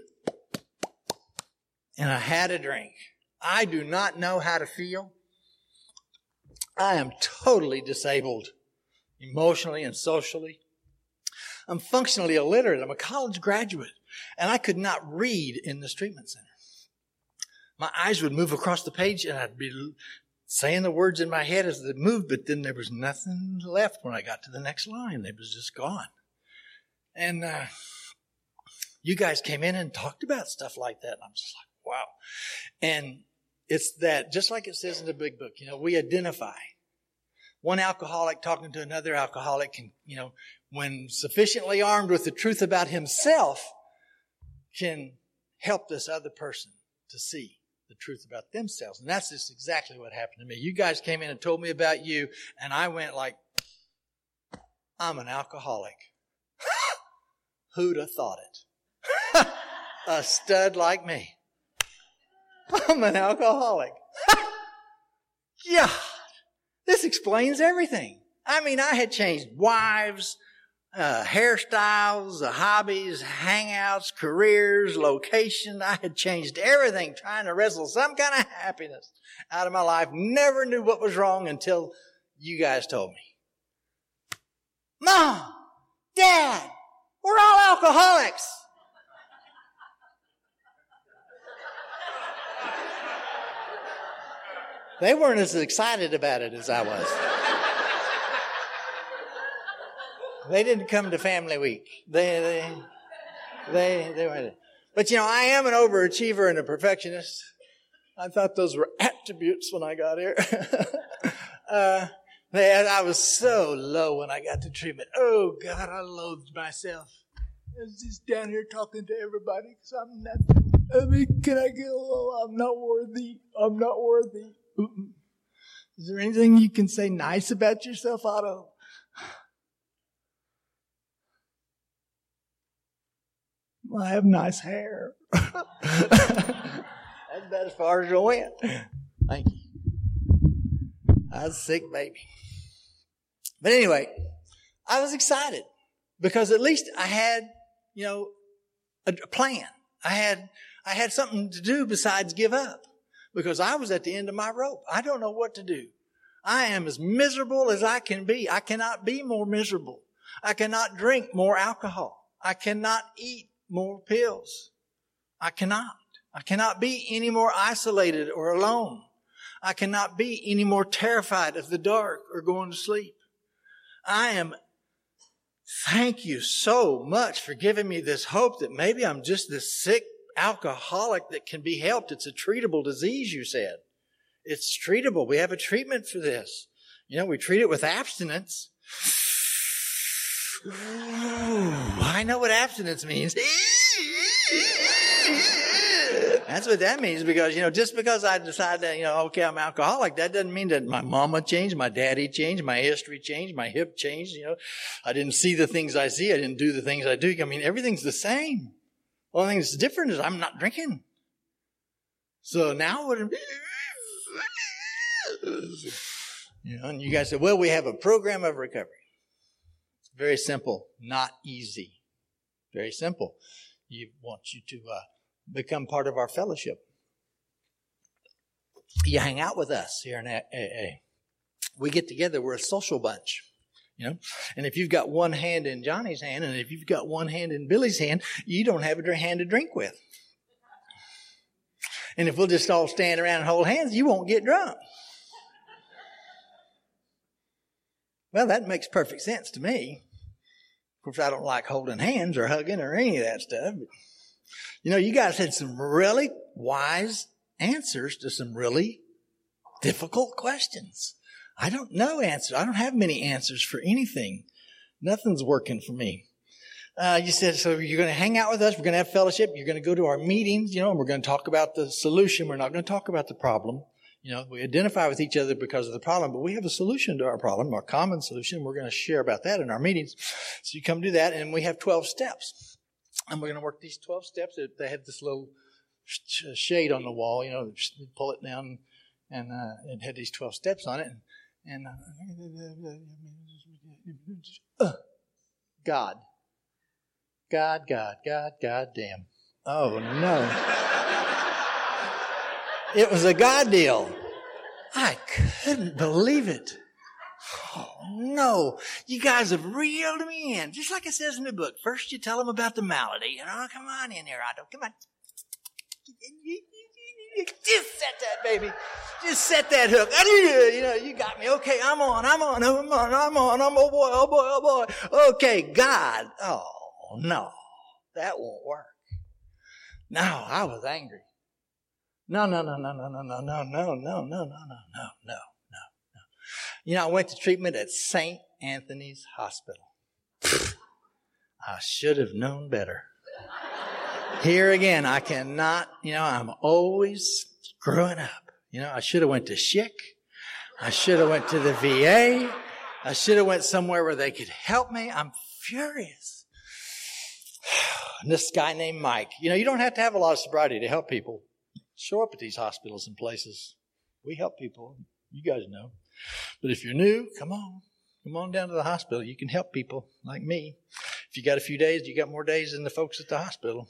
and I had a drink, I do not know how to feel. I am totally disabled emotionally and socially. I'm functionally illiterate. I'm a college graduate and I could not read in this treatment center. My eyes would move across the page and I'd be saying the words in my head as they moved, but then there was nothing left when I got to the next line. It was just gone. And, uh, you guys came in and talked about stuff like that. And I'm just like, wow. And it's that, just like it says in the big book, you know, we identify. One alcoholic talking to another alcoholic can, you know, when sufficiently armed with the truth about himself, can help this other person to see the truth about themselves. And that's just exactly what happened to me. You guys came in and told me about you, and I went like, I'm an alcoholic. Who'd have thought it? a stud like me. I'm an alcoholic. yeah, this explains everything. I mean, I had changed wives, uh, hairstyles, uh, hobbies, hangouts, careers, location. I had changed everything trying to wrestle some kind of happiness out of my life. Never knew what was wrong until you guys told me. Mom, Dad, we're all alcoholics. They weren't as excited about it as I was. They didn't come to family week. They, they, they, they went. But you know, I am an overachiever and a perfectionist. I thought those were attributes when I got here. uh, man, I was so low when I got to treatment. Oh God, I loathed myself. I was just down here talking to everybody because I'm nothing. I mean, can I go? Oh, I'm not worthy. I'm not worthy. Is there anything you can say nice about yourself, Otto? I have nice hair. That's about as far as I went. Thank you. I was a sick baby. But anyway, I was excited because at least I had, you know, a, a plan. I had, I had something to do besides give up because I was at the end of my rope. I don't know what to do. I am as miserable as I can be. I cannot be more miserable. I cannot drink more alcohol. I cannot eat more pills. I cannot. I cannot be any more isolated or alone. I cannot be any more terrified of the dark or going to sleep. I am, thank you so much for giving me this hope that maybe I'm just this sick alcoholic that can be helped. It's a treatable disease, you said. It's treatable. We have a treatment for this. You know, we treat it with abstinence. I know what abstinence means. That's what that means because, you know, just because I decide that, you know, okay, I'm alcoholic, that doesn't mean that my mama changed, my daddy changed, my history changed, my hip changed, you know. I didn't see the things I see, I didn't do the things I do. I mean, everything's the same. The only thing that's different is I'm not drinking. So now what? You know, and you guys said, well, we have a program of recovery. Very simple, not easy. Very simple. You want you to uh, become part of our fellowship. You hang out with us here in AA. We get together. We're a social bunch. You know, and if you've got one hand in Johnny's hand, and if you've got one hand in Billy's hand, you don't have a hand to drink with. And if we'll just all stand around and hold hands, you won't get drunk. Well, that makes perfect sense to me. Of course, I don't like holding hands or hugging or any of that stuff. But, you know, you guys had some really wise answers to some really difficult questions. I don't know answers. I don't have many answers for anything. Nothing's working for me. Uh, you said, so you're going to hang out with us. We're going to have fellowship. You're going to go to our meetings, you know, and we're going to talk about the solution. We're not going to talk about the problem. You know, we identify with each other because of the problem, but we have a solution to our problem, a common solution. We're going to share about that in our meetings. So you come do that, and we have 12 steps. And we're going to work these 12 steps. They have this little shade on the wall, you know, pull it down, and uh, it had these 12 steps on it. And, and uh, God. God, God, God, God damn. Oh no. It was a God deal. I couldn't believe it. Oh no, you guys have reeled me in. Just like it says in the book. First you tell them about the malady. You know, come on in here, Otto. Come on. Just set that baby. Just set that hook. You know, you got me. Okay, I'm on, I'm on, I'm on, I'm on, I'm oh boy, oh boy, oh boy. Okay, God. Oh no, that won't work. No, I was angry. No, no, no, no, no, no, no, no, no, no, no, no, no, no, no, no. You know, I went to treatment at St. Anthony's Hospital. I should have known better. Here again, I cannot, you know, I'm always screwing up. You know, I should have went to Schick. I should have went to the VA. I should have went somewhere where they could help me. I'm furious. And this guy named Mike, you know, you don't have to have a lot of sobriety to help people show up at these hospitals and places. We help people. You guys know. But if you're new, come on. Come on down to the hospital. You can help people like me. If you got a few days, you got more days than the folks at the hospital.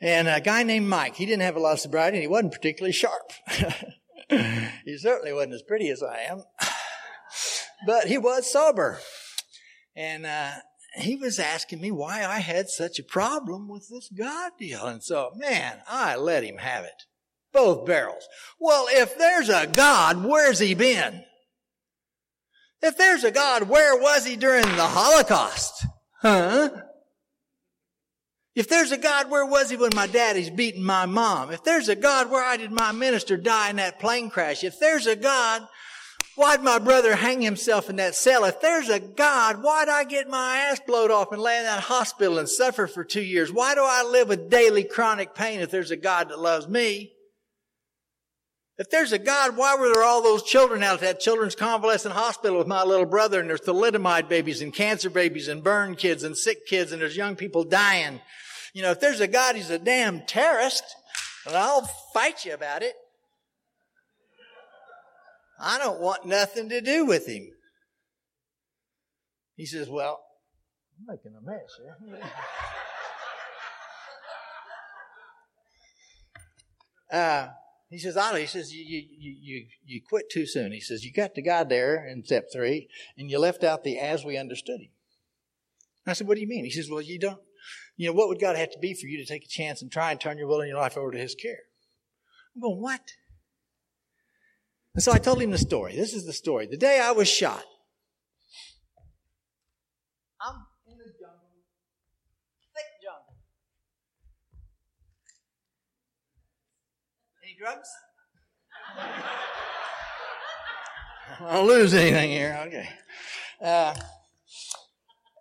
And a guy named Mike, he didn't have a lot of sobriety and he wasn't particularly sharp. he certainly wasn't as pretty as I am, but he was sober. And, uh, he was asking me why I had such a problem with this God deal. And so, man, I let him have it. Both barrels. Well, if there's a God, where's he been? If there's a God, where was he during the Holocaust? Huh? If there's a God, where was he when my daddy's beating my mom? If there's a God, where did my minister die in that plane crash? If there's a God, Why'd my brother hang himself in that cell? If there's a God, why'd I get my ass blowed off and lay in that hospital and suffer for two years? Why do I live with daily chronic pain if there's a God that loves me? If there's a God, why were there all those children out at that children's convalescent hospital with my little brother and there's thalidomide babies and cancer babies and burn kids and sick kids and there's young people dying? You know, if there's a God, he's a damn terrorist and I'll fight you about it. I don't want nothing to do with him. He says, Well, I'm making a mess here. uh, he says, Otto, he says, you, you, you, you quit too soon. He says, you got the guy there in step three, and you left out the as we understood him. I said, what do you mean? He says, well, you don't, you know, what would God have to be for you to take a chance and try and turn your will and your life over to his care? I'm going, what? And so I told him the story. This is the story. The day I was shot, I'm in the jungle, thick jungle. Any drugs? I don't lose anything here. Okay. Uh,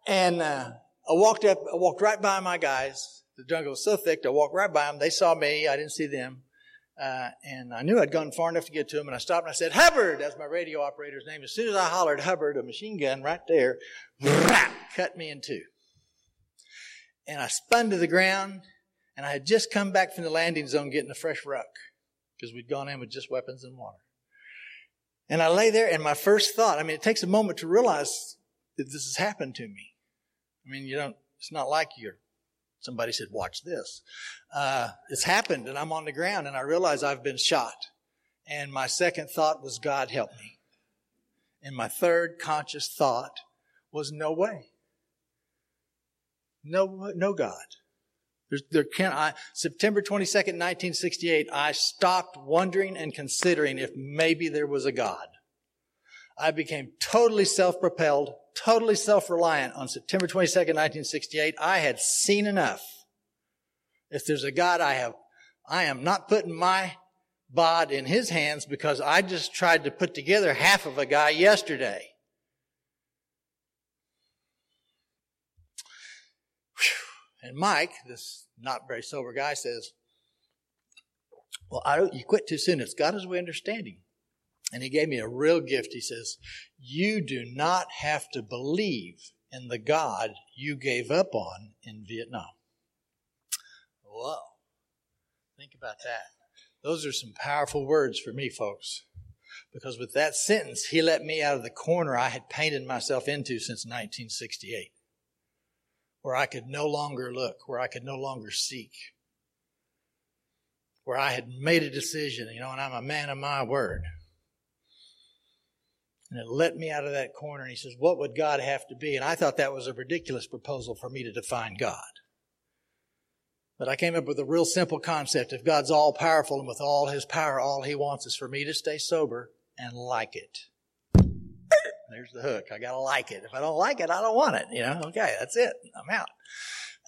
and uh, I walked up, I walked right by my guys. The jungle was so thick, I walked right by them. They saw me, I didn't see them. Uh, and I knew I'd gone far enough to get to him, and I stopped and I said, Hubbard! That's my radio operator's name. As soon as I hollered Hubbard, a machine gun right there, cut me in two. And I spun to the ground, and I had just come back from the landing zone getting a fresh ruck, because we'd gone in with just weapons and water. And I lay there, and my first thought, I mean, it takes a moment to realize that this has happened to me. I mean, you don't, it's not like you're Somebody said, watch this. Uh, it's happened and I'm on the ground and I realize I've been shot. And my second thought was, God help me. And my third conscious thought was, no way. No, no God. There's, there can I, September 22nd, 1968, I stopped wondering and considering if maybe there was a God. I became totally self-propelled, totally self-reliant on September 22nd, 1968. I had seen enough. If there's a God, I have, I am not putting my bod in his hands because I just tried to put together half of a guy yesterday. And Mike, this not very sober guy, says, Well, I don't, you quit too soon. It's God as we understand him. And he gave me a real gift. He says, You do not have to believe in the God you gave up on in Vietnam. Whoa. Think about that. Those are some powerful words for me, folks. Because with that sentence, he let me out of the corner I had painted myself into since 1968, where I could no longer look, where I could no longer seek, where I had made a decision, you know, and I'm a man of my word. And it let me out of that corner. And he says, What would God have to be? And I thought that was a ridiculous proposal for me to define God. But I came up with a real simple concept. If God's all powerful and with all his power, all he wants is for me to stay sober and like it. There's the hook. I gotta like it. If I don't like it, I don't want it. You know, okay, that's it. I'm out.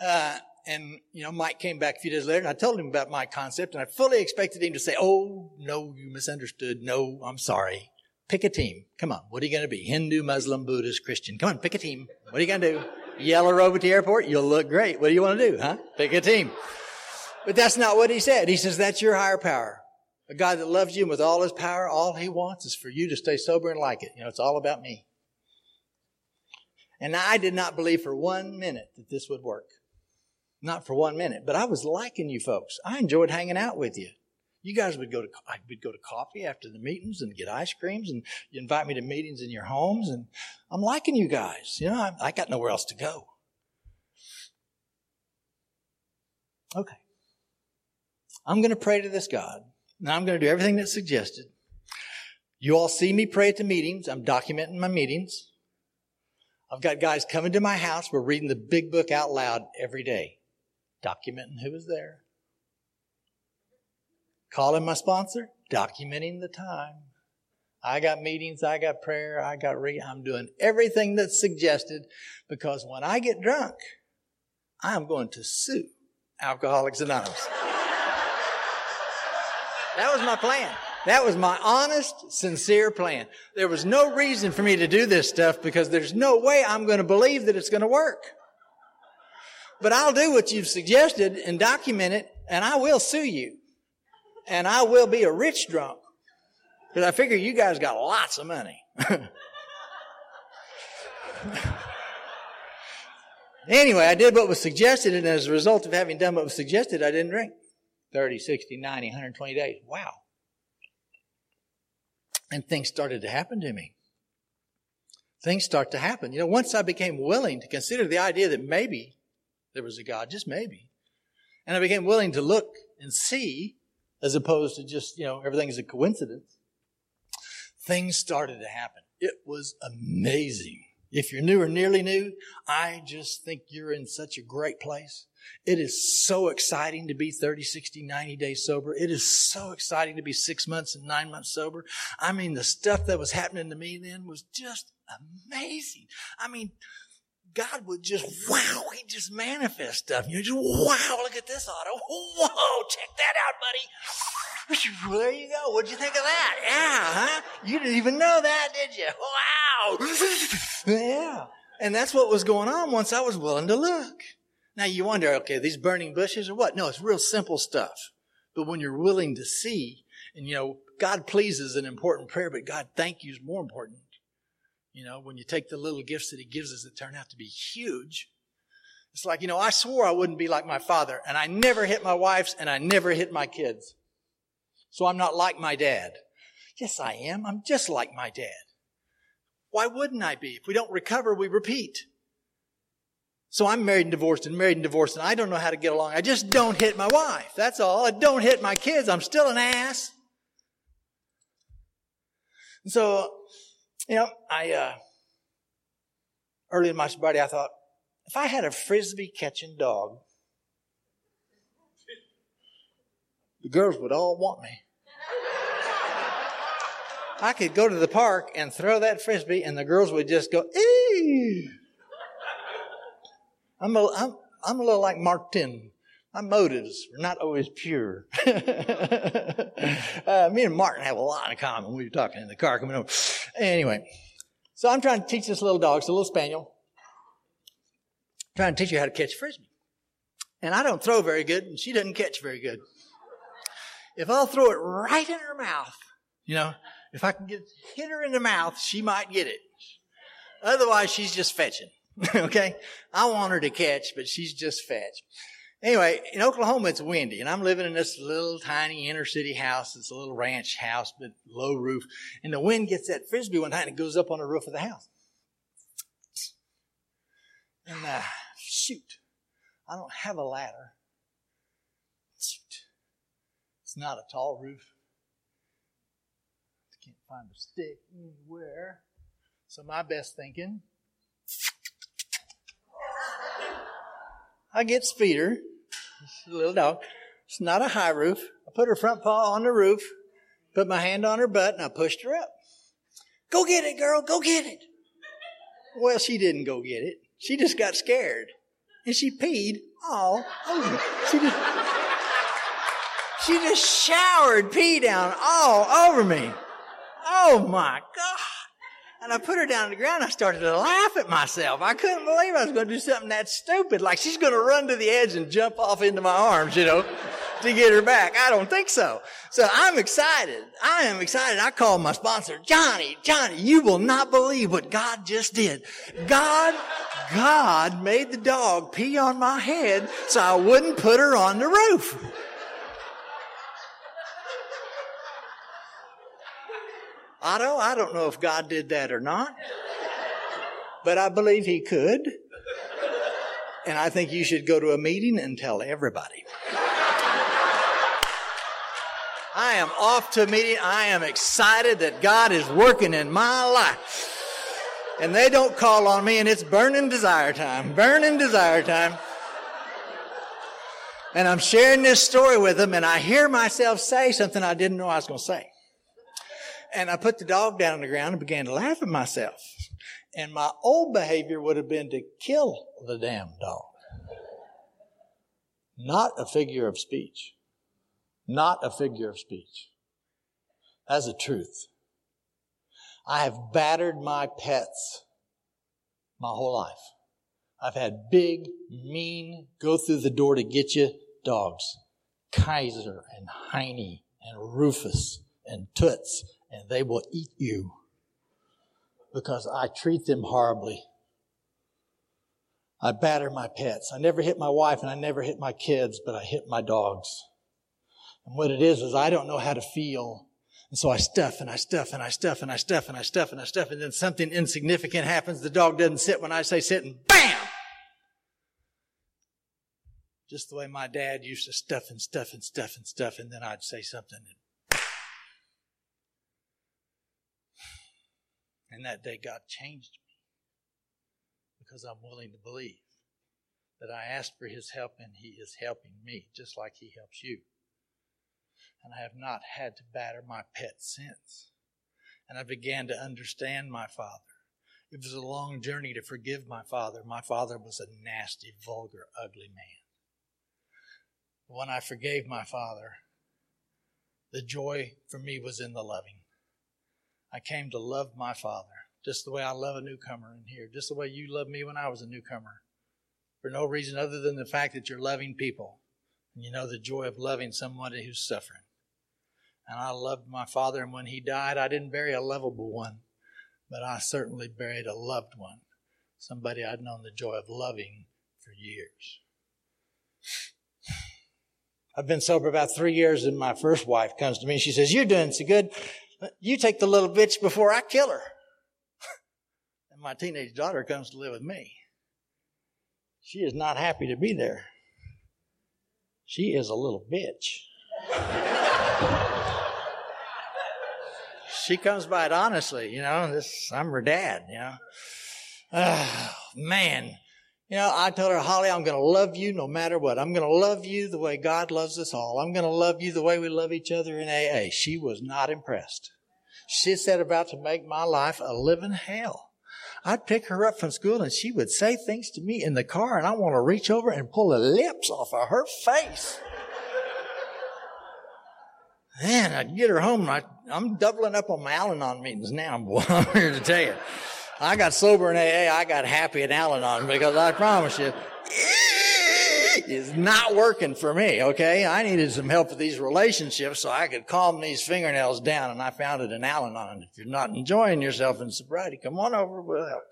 Uh, and, you know, Mike came back a few days later and I told him about my concept and I fully expected him to say, Oh, no, you misunderstood. No, I'm sorry. Pick a team. Come on. What are you going to be? Hindu, Muslim, Buddhist, Christian. Come on, pick a team. What are you going to do? Yell her over the airport? You'll look great. What do you want to do, huh? Pick a team. But that's not what he said. He says that's your higher power. A God that loves you with all his power, all he wants is for you to stay sober and like it. You know, it's all about me. And I did not believe for one minute that this would work. Not for one minute. But I was liking you folks. I enjoyed hanging out with you. You guys would go to I would go to coffee after the meetings and get ice creams, and you invite me to meetings in your homes, and I'm liking you guys. You know, I, I got nowhere else to go. Okay, I'm going to pray to this God, and I'm going to do everything that's suggested. You all see me pray at the meetings. I'm documenting my meetings. I've got guys coming to my house. We're reading the big book out loud every day, documenting who was there Calling my sponsor, documenting the time. I got meetings, I got prayer, I got re, I'm doing everything that's suggested because when I get drunk, I'm going to sue Alcoholics Anonymous. That was my plan. That was my honest, sincere plan. There was no reason for me to do this stuff because there's no way I'm going to believe that it's going to work. But I'll do what you've suggested and document it, and I will sue you and I will be a rich drunk. Because I figure you guys got lots of money. anyway, I did what was suggested, and as a result of having done what was suggested, I didn't drink. 30, 60, 90, 120 days. Wow. And things started to happen to me. Things start to happen. You know, once I became willing to consider the idea that maybe there was a God, just maybe, and I became willing to look and see as opposed to just, you know, everything is a coincidence. Things started to happen. It was amazing. If you're new or nearly new, I just think you're in such a great place. It is so exciting to be 30, 60, 90 days sober. It is so exciting to be six months and nine months sober. I mean, the stuff that was happening to me then was just amazing. I mean, God would just, wow, he just manifest stuff. You just, wow, look at this Otto. Whoa, check that out, buddy. There you go. What'd you think of that? Yeah, huh? You didn't even know that, did you? Wow. Yeah. And that's what was going on once I was willing to look. Now you wonder, okay, these burning bushes or what? No, it's real simple stuff. But when you're willing to see, and you know, God pleases an important prayer, but God thank you is more important. You know, when you take the little gifts that he gives us that turn out to be huge, it's like, you know, I swore I wouldn't be like my father, and I never hit my wives, and I never hit my kids. So I'm not like my dad. Yes, I am. I'm just like my dad. Why wouldn't I be? If we don't recover, we repeat. So I'm married and divorced and married and divorced, and I don't know how to get along. I just don't hit my wife. That's all. I don't hit my kids. I'm still an ass. And so you know, I, uh, early in my sobriety, I thought, if I had a frisbee catching dog, the girls would all want me. I could go to the park and throw that frisbee, and the girls would just go, "Ee." I'm a, I'm, I'm a little like Martin my motives are not always pure. uh, me and Martin have a lot in common. We were talking in the car coming over. Anyway, so I'm trying to teach this little dog, it's a little spaniel, I'm trying to teach her how to catch frisbee. And I don't throw very good, and she doesn't catch very good. If I'll throw it right in her mouth, you know, if I can get hit her in the mouth, she might get it. Otherwise, she's just fetching. okay? I want her to catch, but she's just fetch. Anyway, in Oklahoma, it's windy, and I'm living in this little tiny inner city house. It's a little ranch house, but low roof. And the wind gets that frisbee one time and it goes up on the roof of the house. And uh, shoot, I don't have a ladder. Shoot, it's not a tall roof. Find a stick anywhere. So my best thinking, I get Speeder, a little dog. It's not a high roof. I put her front paw on the roof, put my hand on her butt, and I pushed her up. Go get it, girl. Go get it. Well, she didn't go get it. She just got scared. And she peed all over. She just, she just showered pee down all over me. Oh my God. And I put her down on the ground. I started to laugh at myself. I couldn't believe I was going to do something that stupid. Like she's going to run to the edge and jump off into my arms, you know, to get her back. I don't think so. So I'm excited. I am excited. I called my sponsor, Johnny, Johnny, you will not believe what God just did. God, God made the dog pee on my head so I wouldn't put her on the roof. Otto, I don't know if God did that or not, but I believe He could. And I think you should go to a meeting and tell everybody. I am off to a meeting. I am excited that God is working in my life. And they don't call on me, and it's burning desire time. Burning desire time. And I'm sharing this story with them, and I hear myself say something I didn't know I was going to say. And I put the dog down on the ground and began to laugh at myself. And my old behavior would have been to kill the damn dog. Not a figure of speech. Not a figure of speech. That's the truth. I have battered my pets my whole life. I've had big, mean, go through the door to get you dogs. Kaiser and Heine and Rufus and Toots and they will eat you because I treat them horribly. I batter my pets. I never hit my wife and I never hit my kids, but I hit my dogs. And what it is, is I don't know how to feel. And so I stuff and I stuff and I stuff and I stuff and I stuff and I stuff and then something insignificant happens. The dog doesn't sit when I say sit and BAM! Just the way my dad used to stuff and stuff and stuff and stuff and then I'd say something and And that day, God changed me because I'm willing to believe that I asked for His help and He is helping me just like He helps you. And I have not had to batter my pet since. And I began to understand my father. It was a long journey to forgive my father. My father was a nasty, vulgar, ugly man. When I forgave my father, the joy for me was in the loving. I came to love my Father just the way I love a newcomer in here, just the way you loved me when I was a newcomer, for no reason other than the fact that you're loving people and you know the joy of loving somebody who's suffering. And I loved my father, and when he died, I didn't bury a lovable one, but I certainly buried a loved one, somebody I'd known the joy of loving for years. I've been sober about three years, and my first wife comes to me. She says, You're doing so good. You take the little bitch before I kill her. and my teenage daughter comes to live with me. She is not happy to be there. She is a little bitch. she comes by it honestly, you know. This I'm her dad, you know. Oh, man, you know, I told her, Holly, I'm going to love you no matter what. I'm going to love you the way God loves us all. I'm going to love you the way we love each other in AA. She was not impressed. She said about to make my life a living hell. I'd pick her up from school and she would say things to me in the car and I want to reach over and pull the lips off of her face. Man, I'd get her home. and I, am doubling up on my Al-Anon meetings now, boy. I'm here to tell you. I got sober in AA. I got happy in Al-Anon because I promise you, it's not working for me. Okay. I needed some help with these relationships so I could calm these fingernails down and I found it in Al-Anon. If you're not enjoying yourself in sobriety, come on over. We'll help.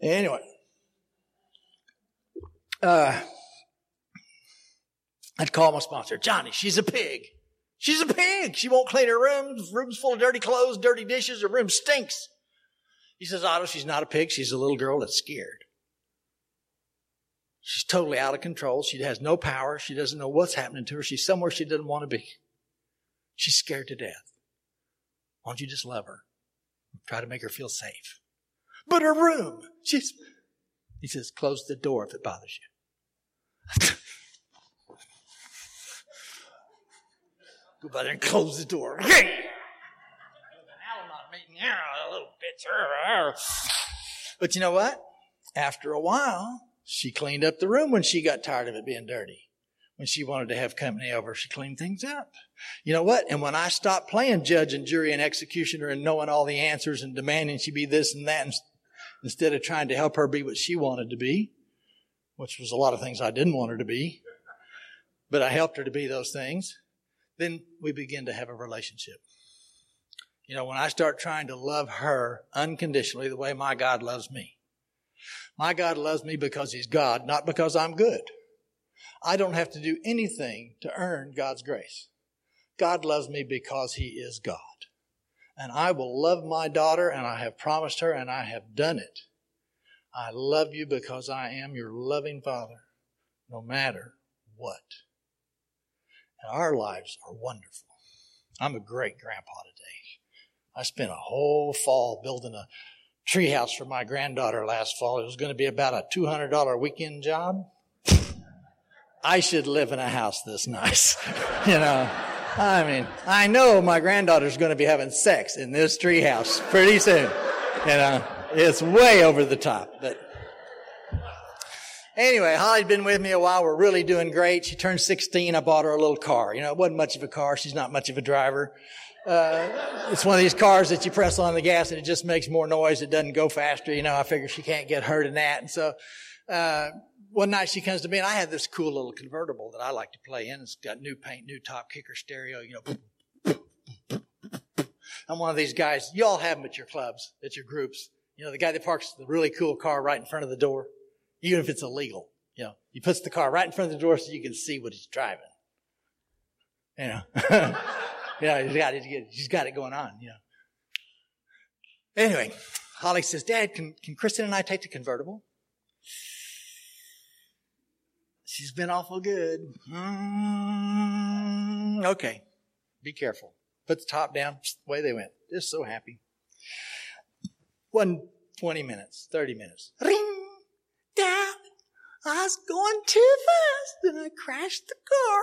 Anyway. Uh, I'd call my sponsor, Johnny, she's a pig. She's a pig. She won't clean her room. Room's full of dirty clothes, dirty dishes. Her room stinks. He says, Otto, she's not a pig. She's a little girl that's scared. She's totally out of control. She has no power. She doesn't know what's happening to her. She's somewhere she doesn't want to be. She's scared to death. Why don't you just love her? Try to make her feel safe. But her room, she's, he says, close the door if it bothers you. Go by there and close the door. But you know what? After a while, she cleaned up the room when she got tired of it being dirty. When she wanted to have company over, she cleaned things up. You know what? And when I stopped playing judge and jury and executioner and knowing all the answers and demanding she be this and that, instead of trying to help her be what she wanted to be, which was a lot of things I didn't want her to be, but I helped her to be those things, then we begin to have a relationship. You know, when I start trying to love her unconditionally the way my God loves me, my God loves me because He's God, not because I'm good. I don't have to do anything to earn God's grace. God loves me because He is God. And I will love my daughter, and I have promised her, and I have done it. I love you because I am your loving Father, no matter what. And our lives are wonderful. I'm a great grandpa today. I spent a whole fall building a treehouse for my granddaughter last fall. It was going to be about a $200 weekend job. I should live in a house this nice. you know, I mean, I know my granddaughter's going to be having sex in this treehouse pretty soon. You know, it's way over the top, but Anyway, Holly's been with me a while. We're really doing great. She turned 16. I bought her a little car. You know, it wasn't much of a car. She's not much of a driver. Uh, it's one of these cars that you press on the gas and it just makes more noise. It doesn't go faster. You know, I figure she can't get hurt in that. And so, uh, one night she comes to me and I have this cool little convertible that I like to play in. It's got new paint, new top kicker stereo, you know. I'm one of these guys. You all have them at your clubs, at your groups. You know, the guy that parks the really cool car right in front of the door even if it's illegal. You know, he puts the car right in front of the door so you can see what he's driving. You know, yeah, he's got it. He's got it going on. You know. Anyway, Holly says, "Dad, can can Kristen and I take the convertible?" She's been awful good. Mm, okay, be careful. Put the top down. Away they went. Just so happy. One 20 minutes, 30 minutes. Ring! Dad, I was going too fast and I crashed the car.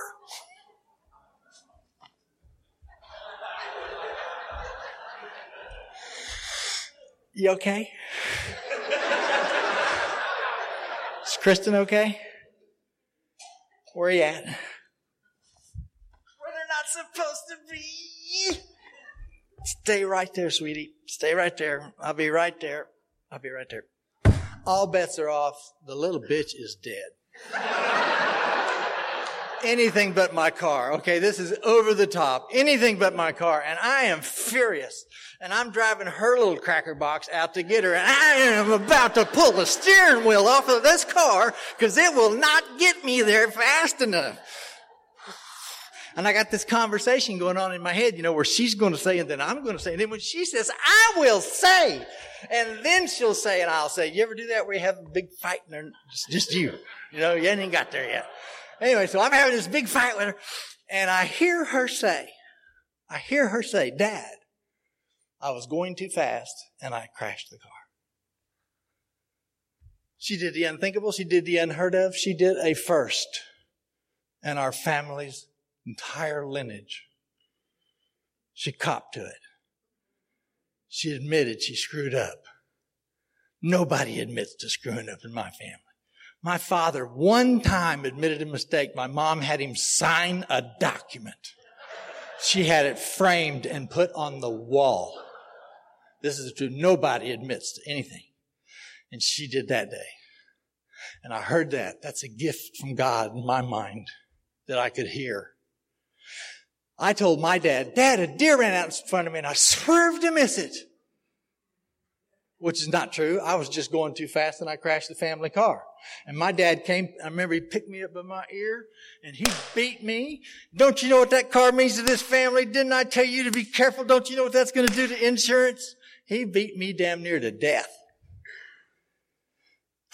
You okay? Is Kristen okay? Where are you at? Where they're not supposed to be. Stay right there, sweetie. Stay right there. I'll be right there. I'll be right there all bets are off. The little bitch is dead. Anything but my car. Okay, this is over the top. Anything but my car. And I am furious. And I'm driving her little cracker box out to get her. And I am about to pull the steering wheel off of this car because it will not get me there fast enough. And I got this conversation going on in my head, you know, where she's going to say and then I'm going to say. And then when she says, I will say, and then she'll say and I'll say, you ever do that where you have a big fight and it's just you? You know, you ain't got there yet. Anyway, so I'm having this big fight with her and I hear her say, I hear her say, Dad, I was going too fast and I crashed the car. She did the unthinkable. She did the unheard of. She did a first in our family's entire lineage. She copped to it. She admitted she screwed up. Nobody admits to screwing up in my family. My father one time admitted a mistake. My mom had him sign a document. She had it framed and put on the wall. This is true. Nobody admits to anything. And she did that day. And I heard that. That's a gift from God in my mind that I could hear. I told my dad, Dad, a deer ran out in front of me and I swerved to miss it. Which is not true. I was just going too fast and I crashed the family car. And my dad came, I remember he picked me up by my ear and he beat me. Don't you know what that car means to this family? Didn't I tell you to be careful? Don't you know what that's going to do to insurance? He beat me damn near to death.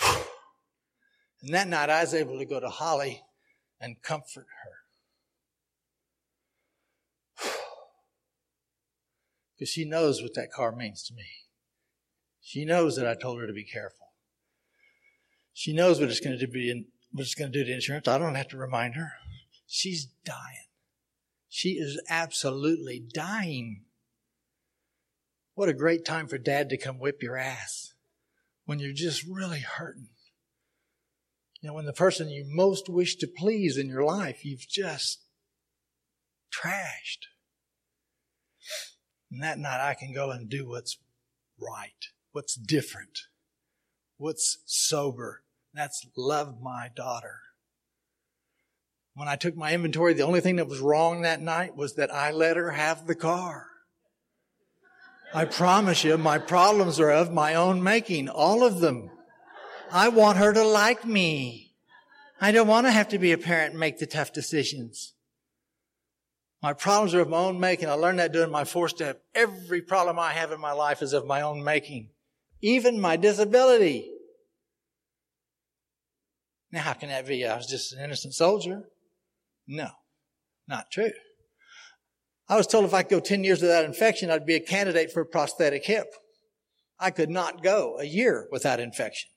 And that night I was able to go to Holly and comfort her. Because she knows what that car means to me. She knows that I told her to be careful. She knows what it's going to do, what it's going to do to insurance. I don't have to remind her. She's dying. She is absolutely dying. What a great time for dad to come whip your ass when you're just really hurting. You know, when the person you most wish to please in your life, you've just trashed. And that night I can go and do what's right, what's different, what's sober. That's love my daughter. When I took my inventory, the only thing that was wrong that night was that I let her have the car. I promise you, my problems are of my own making, all of them. I want her to like me. I don't want to have to be a parent and make the tough decisions. My problems are of my own making. I learned that doing my four step. Every problem I have in my life is of my own making. Even my disability. Now, how can that be? I was just an innocent soldier. No, not true. I was told if I could go 10 years without infection, I'd be a candidate for a prosthetic hip. I could not go a year without infection.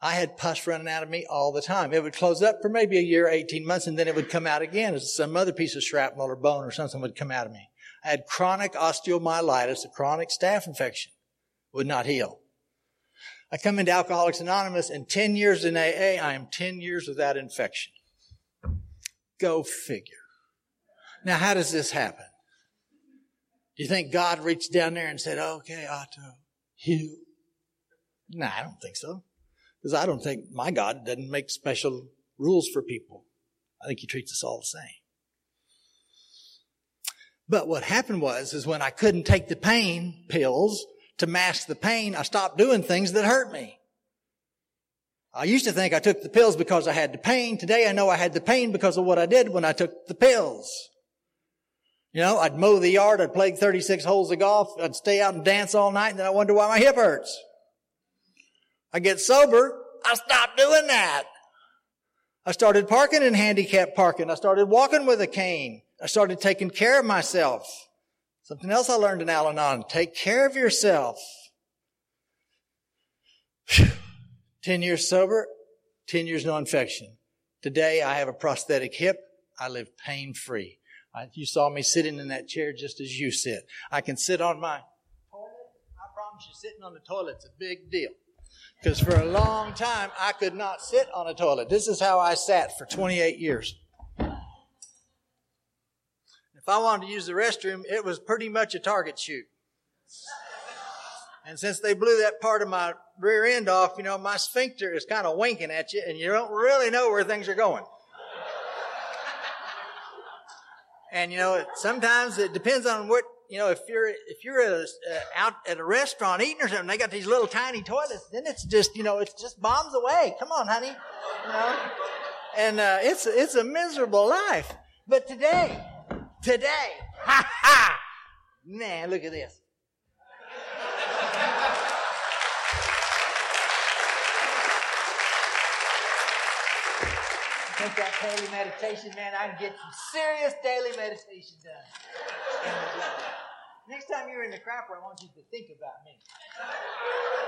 I had pus running out of me all the time. It would close up for maybe a year, 18 months, and then it would come out again as some other piece of shrapnel or bone or something would come out of me. I had chronic osteomyelitis, a chronic staph infection. Would not heal. I come into Alcoholics Anonymous and 10 years in AA, I am 10 years without infection. Go figure. Now, how does this happen? Do you think God reached down there and said, okay, Otto, heal? No, I don't think so. Because I don't think my God doesn't make special rules for people. I think he treats us all the same. But what happened was, is when I couldn't take the pain pills to mask the pain, I stopped doing things that hurt me. I used to think I took the pills because I had the pain. Today I know I had the pain because of what I did when I took the pills. You know, I'd mow the yard, I'd play 36 holes of golf, I'd stay out and dance all night, and then I wonder why my hip hurts. I get sober, I stopped doing that. I started parking in handicap parking. I started walking with a cane. I started taking care of myself. Something else I learned in Al Anon. Take care of yourself. Whew. 10 years sober, 10 years no infection. Today I have a prosthetic hip. I live pain free. You saw me sitting in that chair just as you sit. I can sit on my toilet. I promise you, sitting on the toilet's a big deal. Because for a long time, I could not sit on a toilet. This is how I sat for 28 years. If I wanted to use the restroom, it was pretty much a target shoot. And since they blew that part of my rear end off, you know, my sphincter is kind of winking at you and you don't really know where things are going. And you know, sometimes it depends on what you know, if you're if you're at a, uh, out at a restaurant eating or something, they got these little tiny toilets. Then it's just you know, it's just bombs away. Come on, honey, you know. And uh, it's it's a miserable life. But today, today, ha ha, man, look at this. Take that daily meditation, man. I can get some serious daily meditation done. Next time you're in the crapper, I want you to think about me.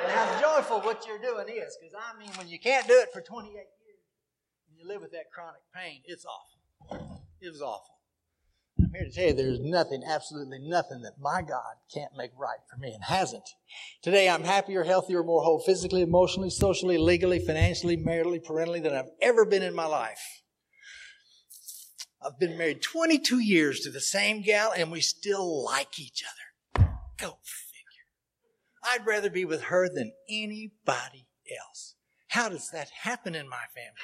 And how joyful what you're doing is. Because, I mean, when you can't do it for 28 years and you live with that chronic pain, it's awful. It was awful. I'm here to tell you there's nothing, absolutely nothing that my God can't make right for me and hasn't. Today I'm happier, healthier, more whole physically, emotionally, socially, legally, financially, maritally, parentally than I've ever been in my life. I've been married 22 years to the same gal and we still like each other. Go figure. I'd rather be with her than anybody else. How does that happen in my family?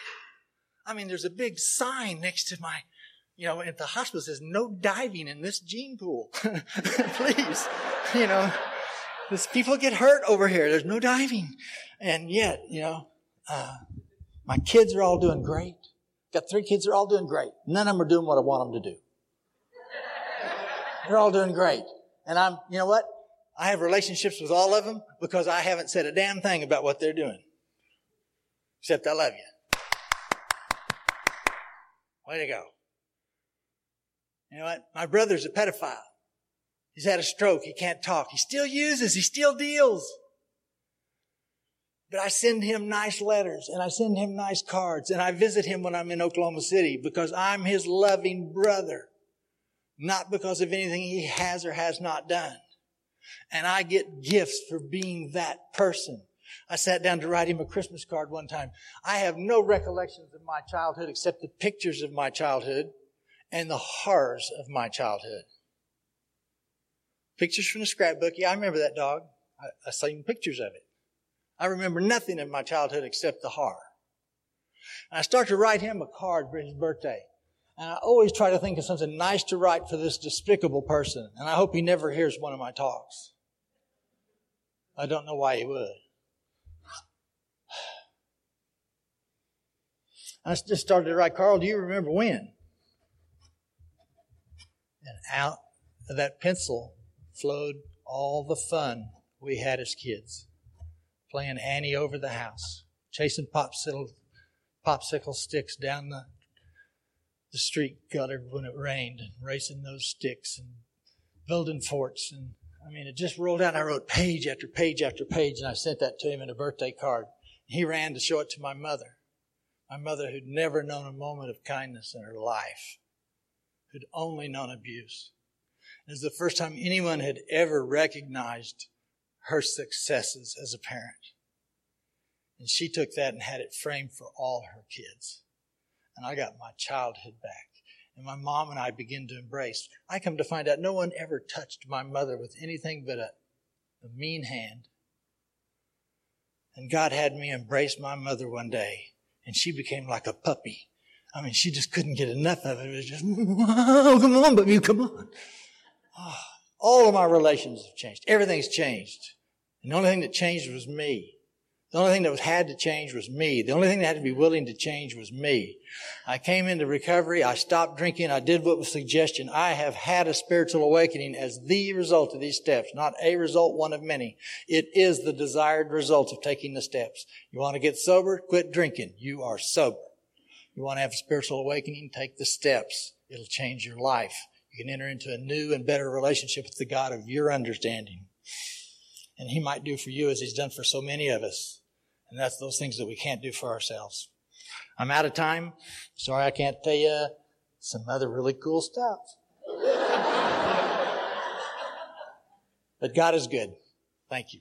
I mean, there's a big sign next to my, you know, at the hospital says no diving in this gene pool. Please, you know. this, people get hurt over here. There's no diving. And yet, you know, uh, my kids are all doing great. Got three kids, they're all doing great. None of them are doing what I want them to do. They're all doing great. And I'm, you know what? I have relationships with all of them because I haven't said a damn thing about what they're doing. Except I love you. Way to go. You know what? My brother's a pedophile. He's had a stroke. He can't talk. He still uses. He still deals. But I send him nice letters and I send him nice cards and I visit him when I'm in Oklahoma City because I'm his loving brother, not because of anything he has or has not done. And I get gifts for being that person. I sat down to write him a Christmas card one time. I have no recollections of my childhood except the pictures of my childhood and the horrors of my childhood. Pictures from the scrapbook. Yeah, I remember that dog. I, I seen pictures of it. I remember nothing of my childhood except the horror. And I start to write him a card for his birthday. And I always try to think of something nice to write for this despicable person. And I hope he never hears one of my talks. I don't know why he would. I just started to write, Carl, do you remember when? Out of that pencil flowed all the fun we had as kids. Playing Annie over the house, chasing popsicle, popsicle sticks down the, the street gutter when it rained, and racing those sticks and building forts. And I mean, it just rolled out. I wrote page after page after page, and I sent that to him in a birthday card. He ran to show it to my mother, my mother who'd never known a moment of kindness in her life, who'd only known abuse. It was the first time anyone had ever recognized her successes as a parent. And she took that and had it framed for all her kids. And I got my childhood back. And my mom and I began to embrace. I come to find out no one ever touched my mother with anything but a, a mean hand. And God had me embrace my mother one day, and she became like a puppy. I mean, she just couldn't get enough of it. It was just, oh, come on, baby, come on. Oh, all of my relations have changed. Everything's changed. And the only thing that changed was me. The only thing that was, had to change was me. The only thing that had to be willing to change was me. I came into recovery. I stopped drinking. I did what was suggestion. I have had a spiritual awakening as the result of these steps, not a result, one of many. It is the desired result of taking the steps. You want to get sober? Quit drinking. You are sober. You want to have a spiritual awakening? Take the steps. It'll change your life. You can enter into a new and better relationship with the God of your understanding. And He might do for you as He's done for so many of us. And that's those things that we can't do for ourselves. I'm out of time. Sorry I can't tell you some other really cool stuff. but God is good. Thank you.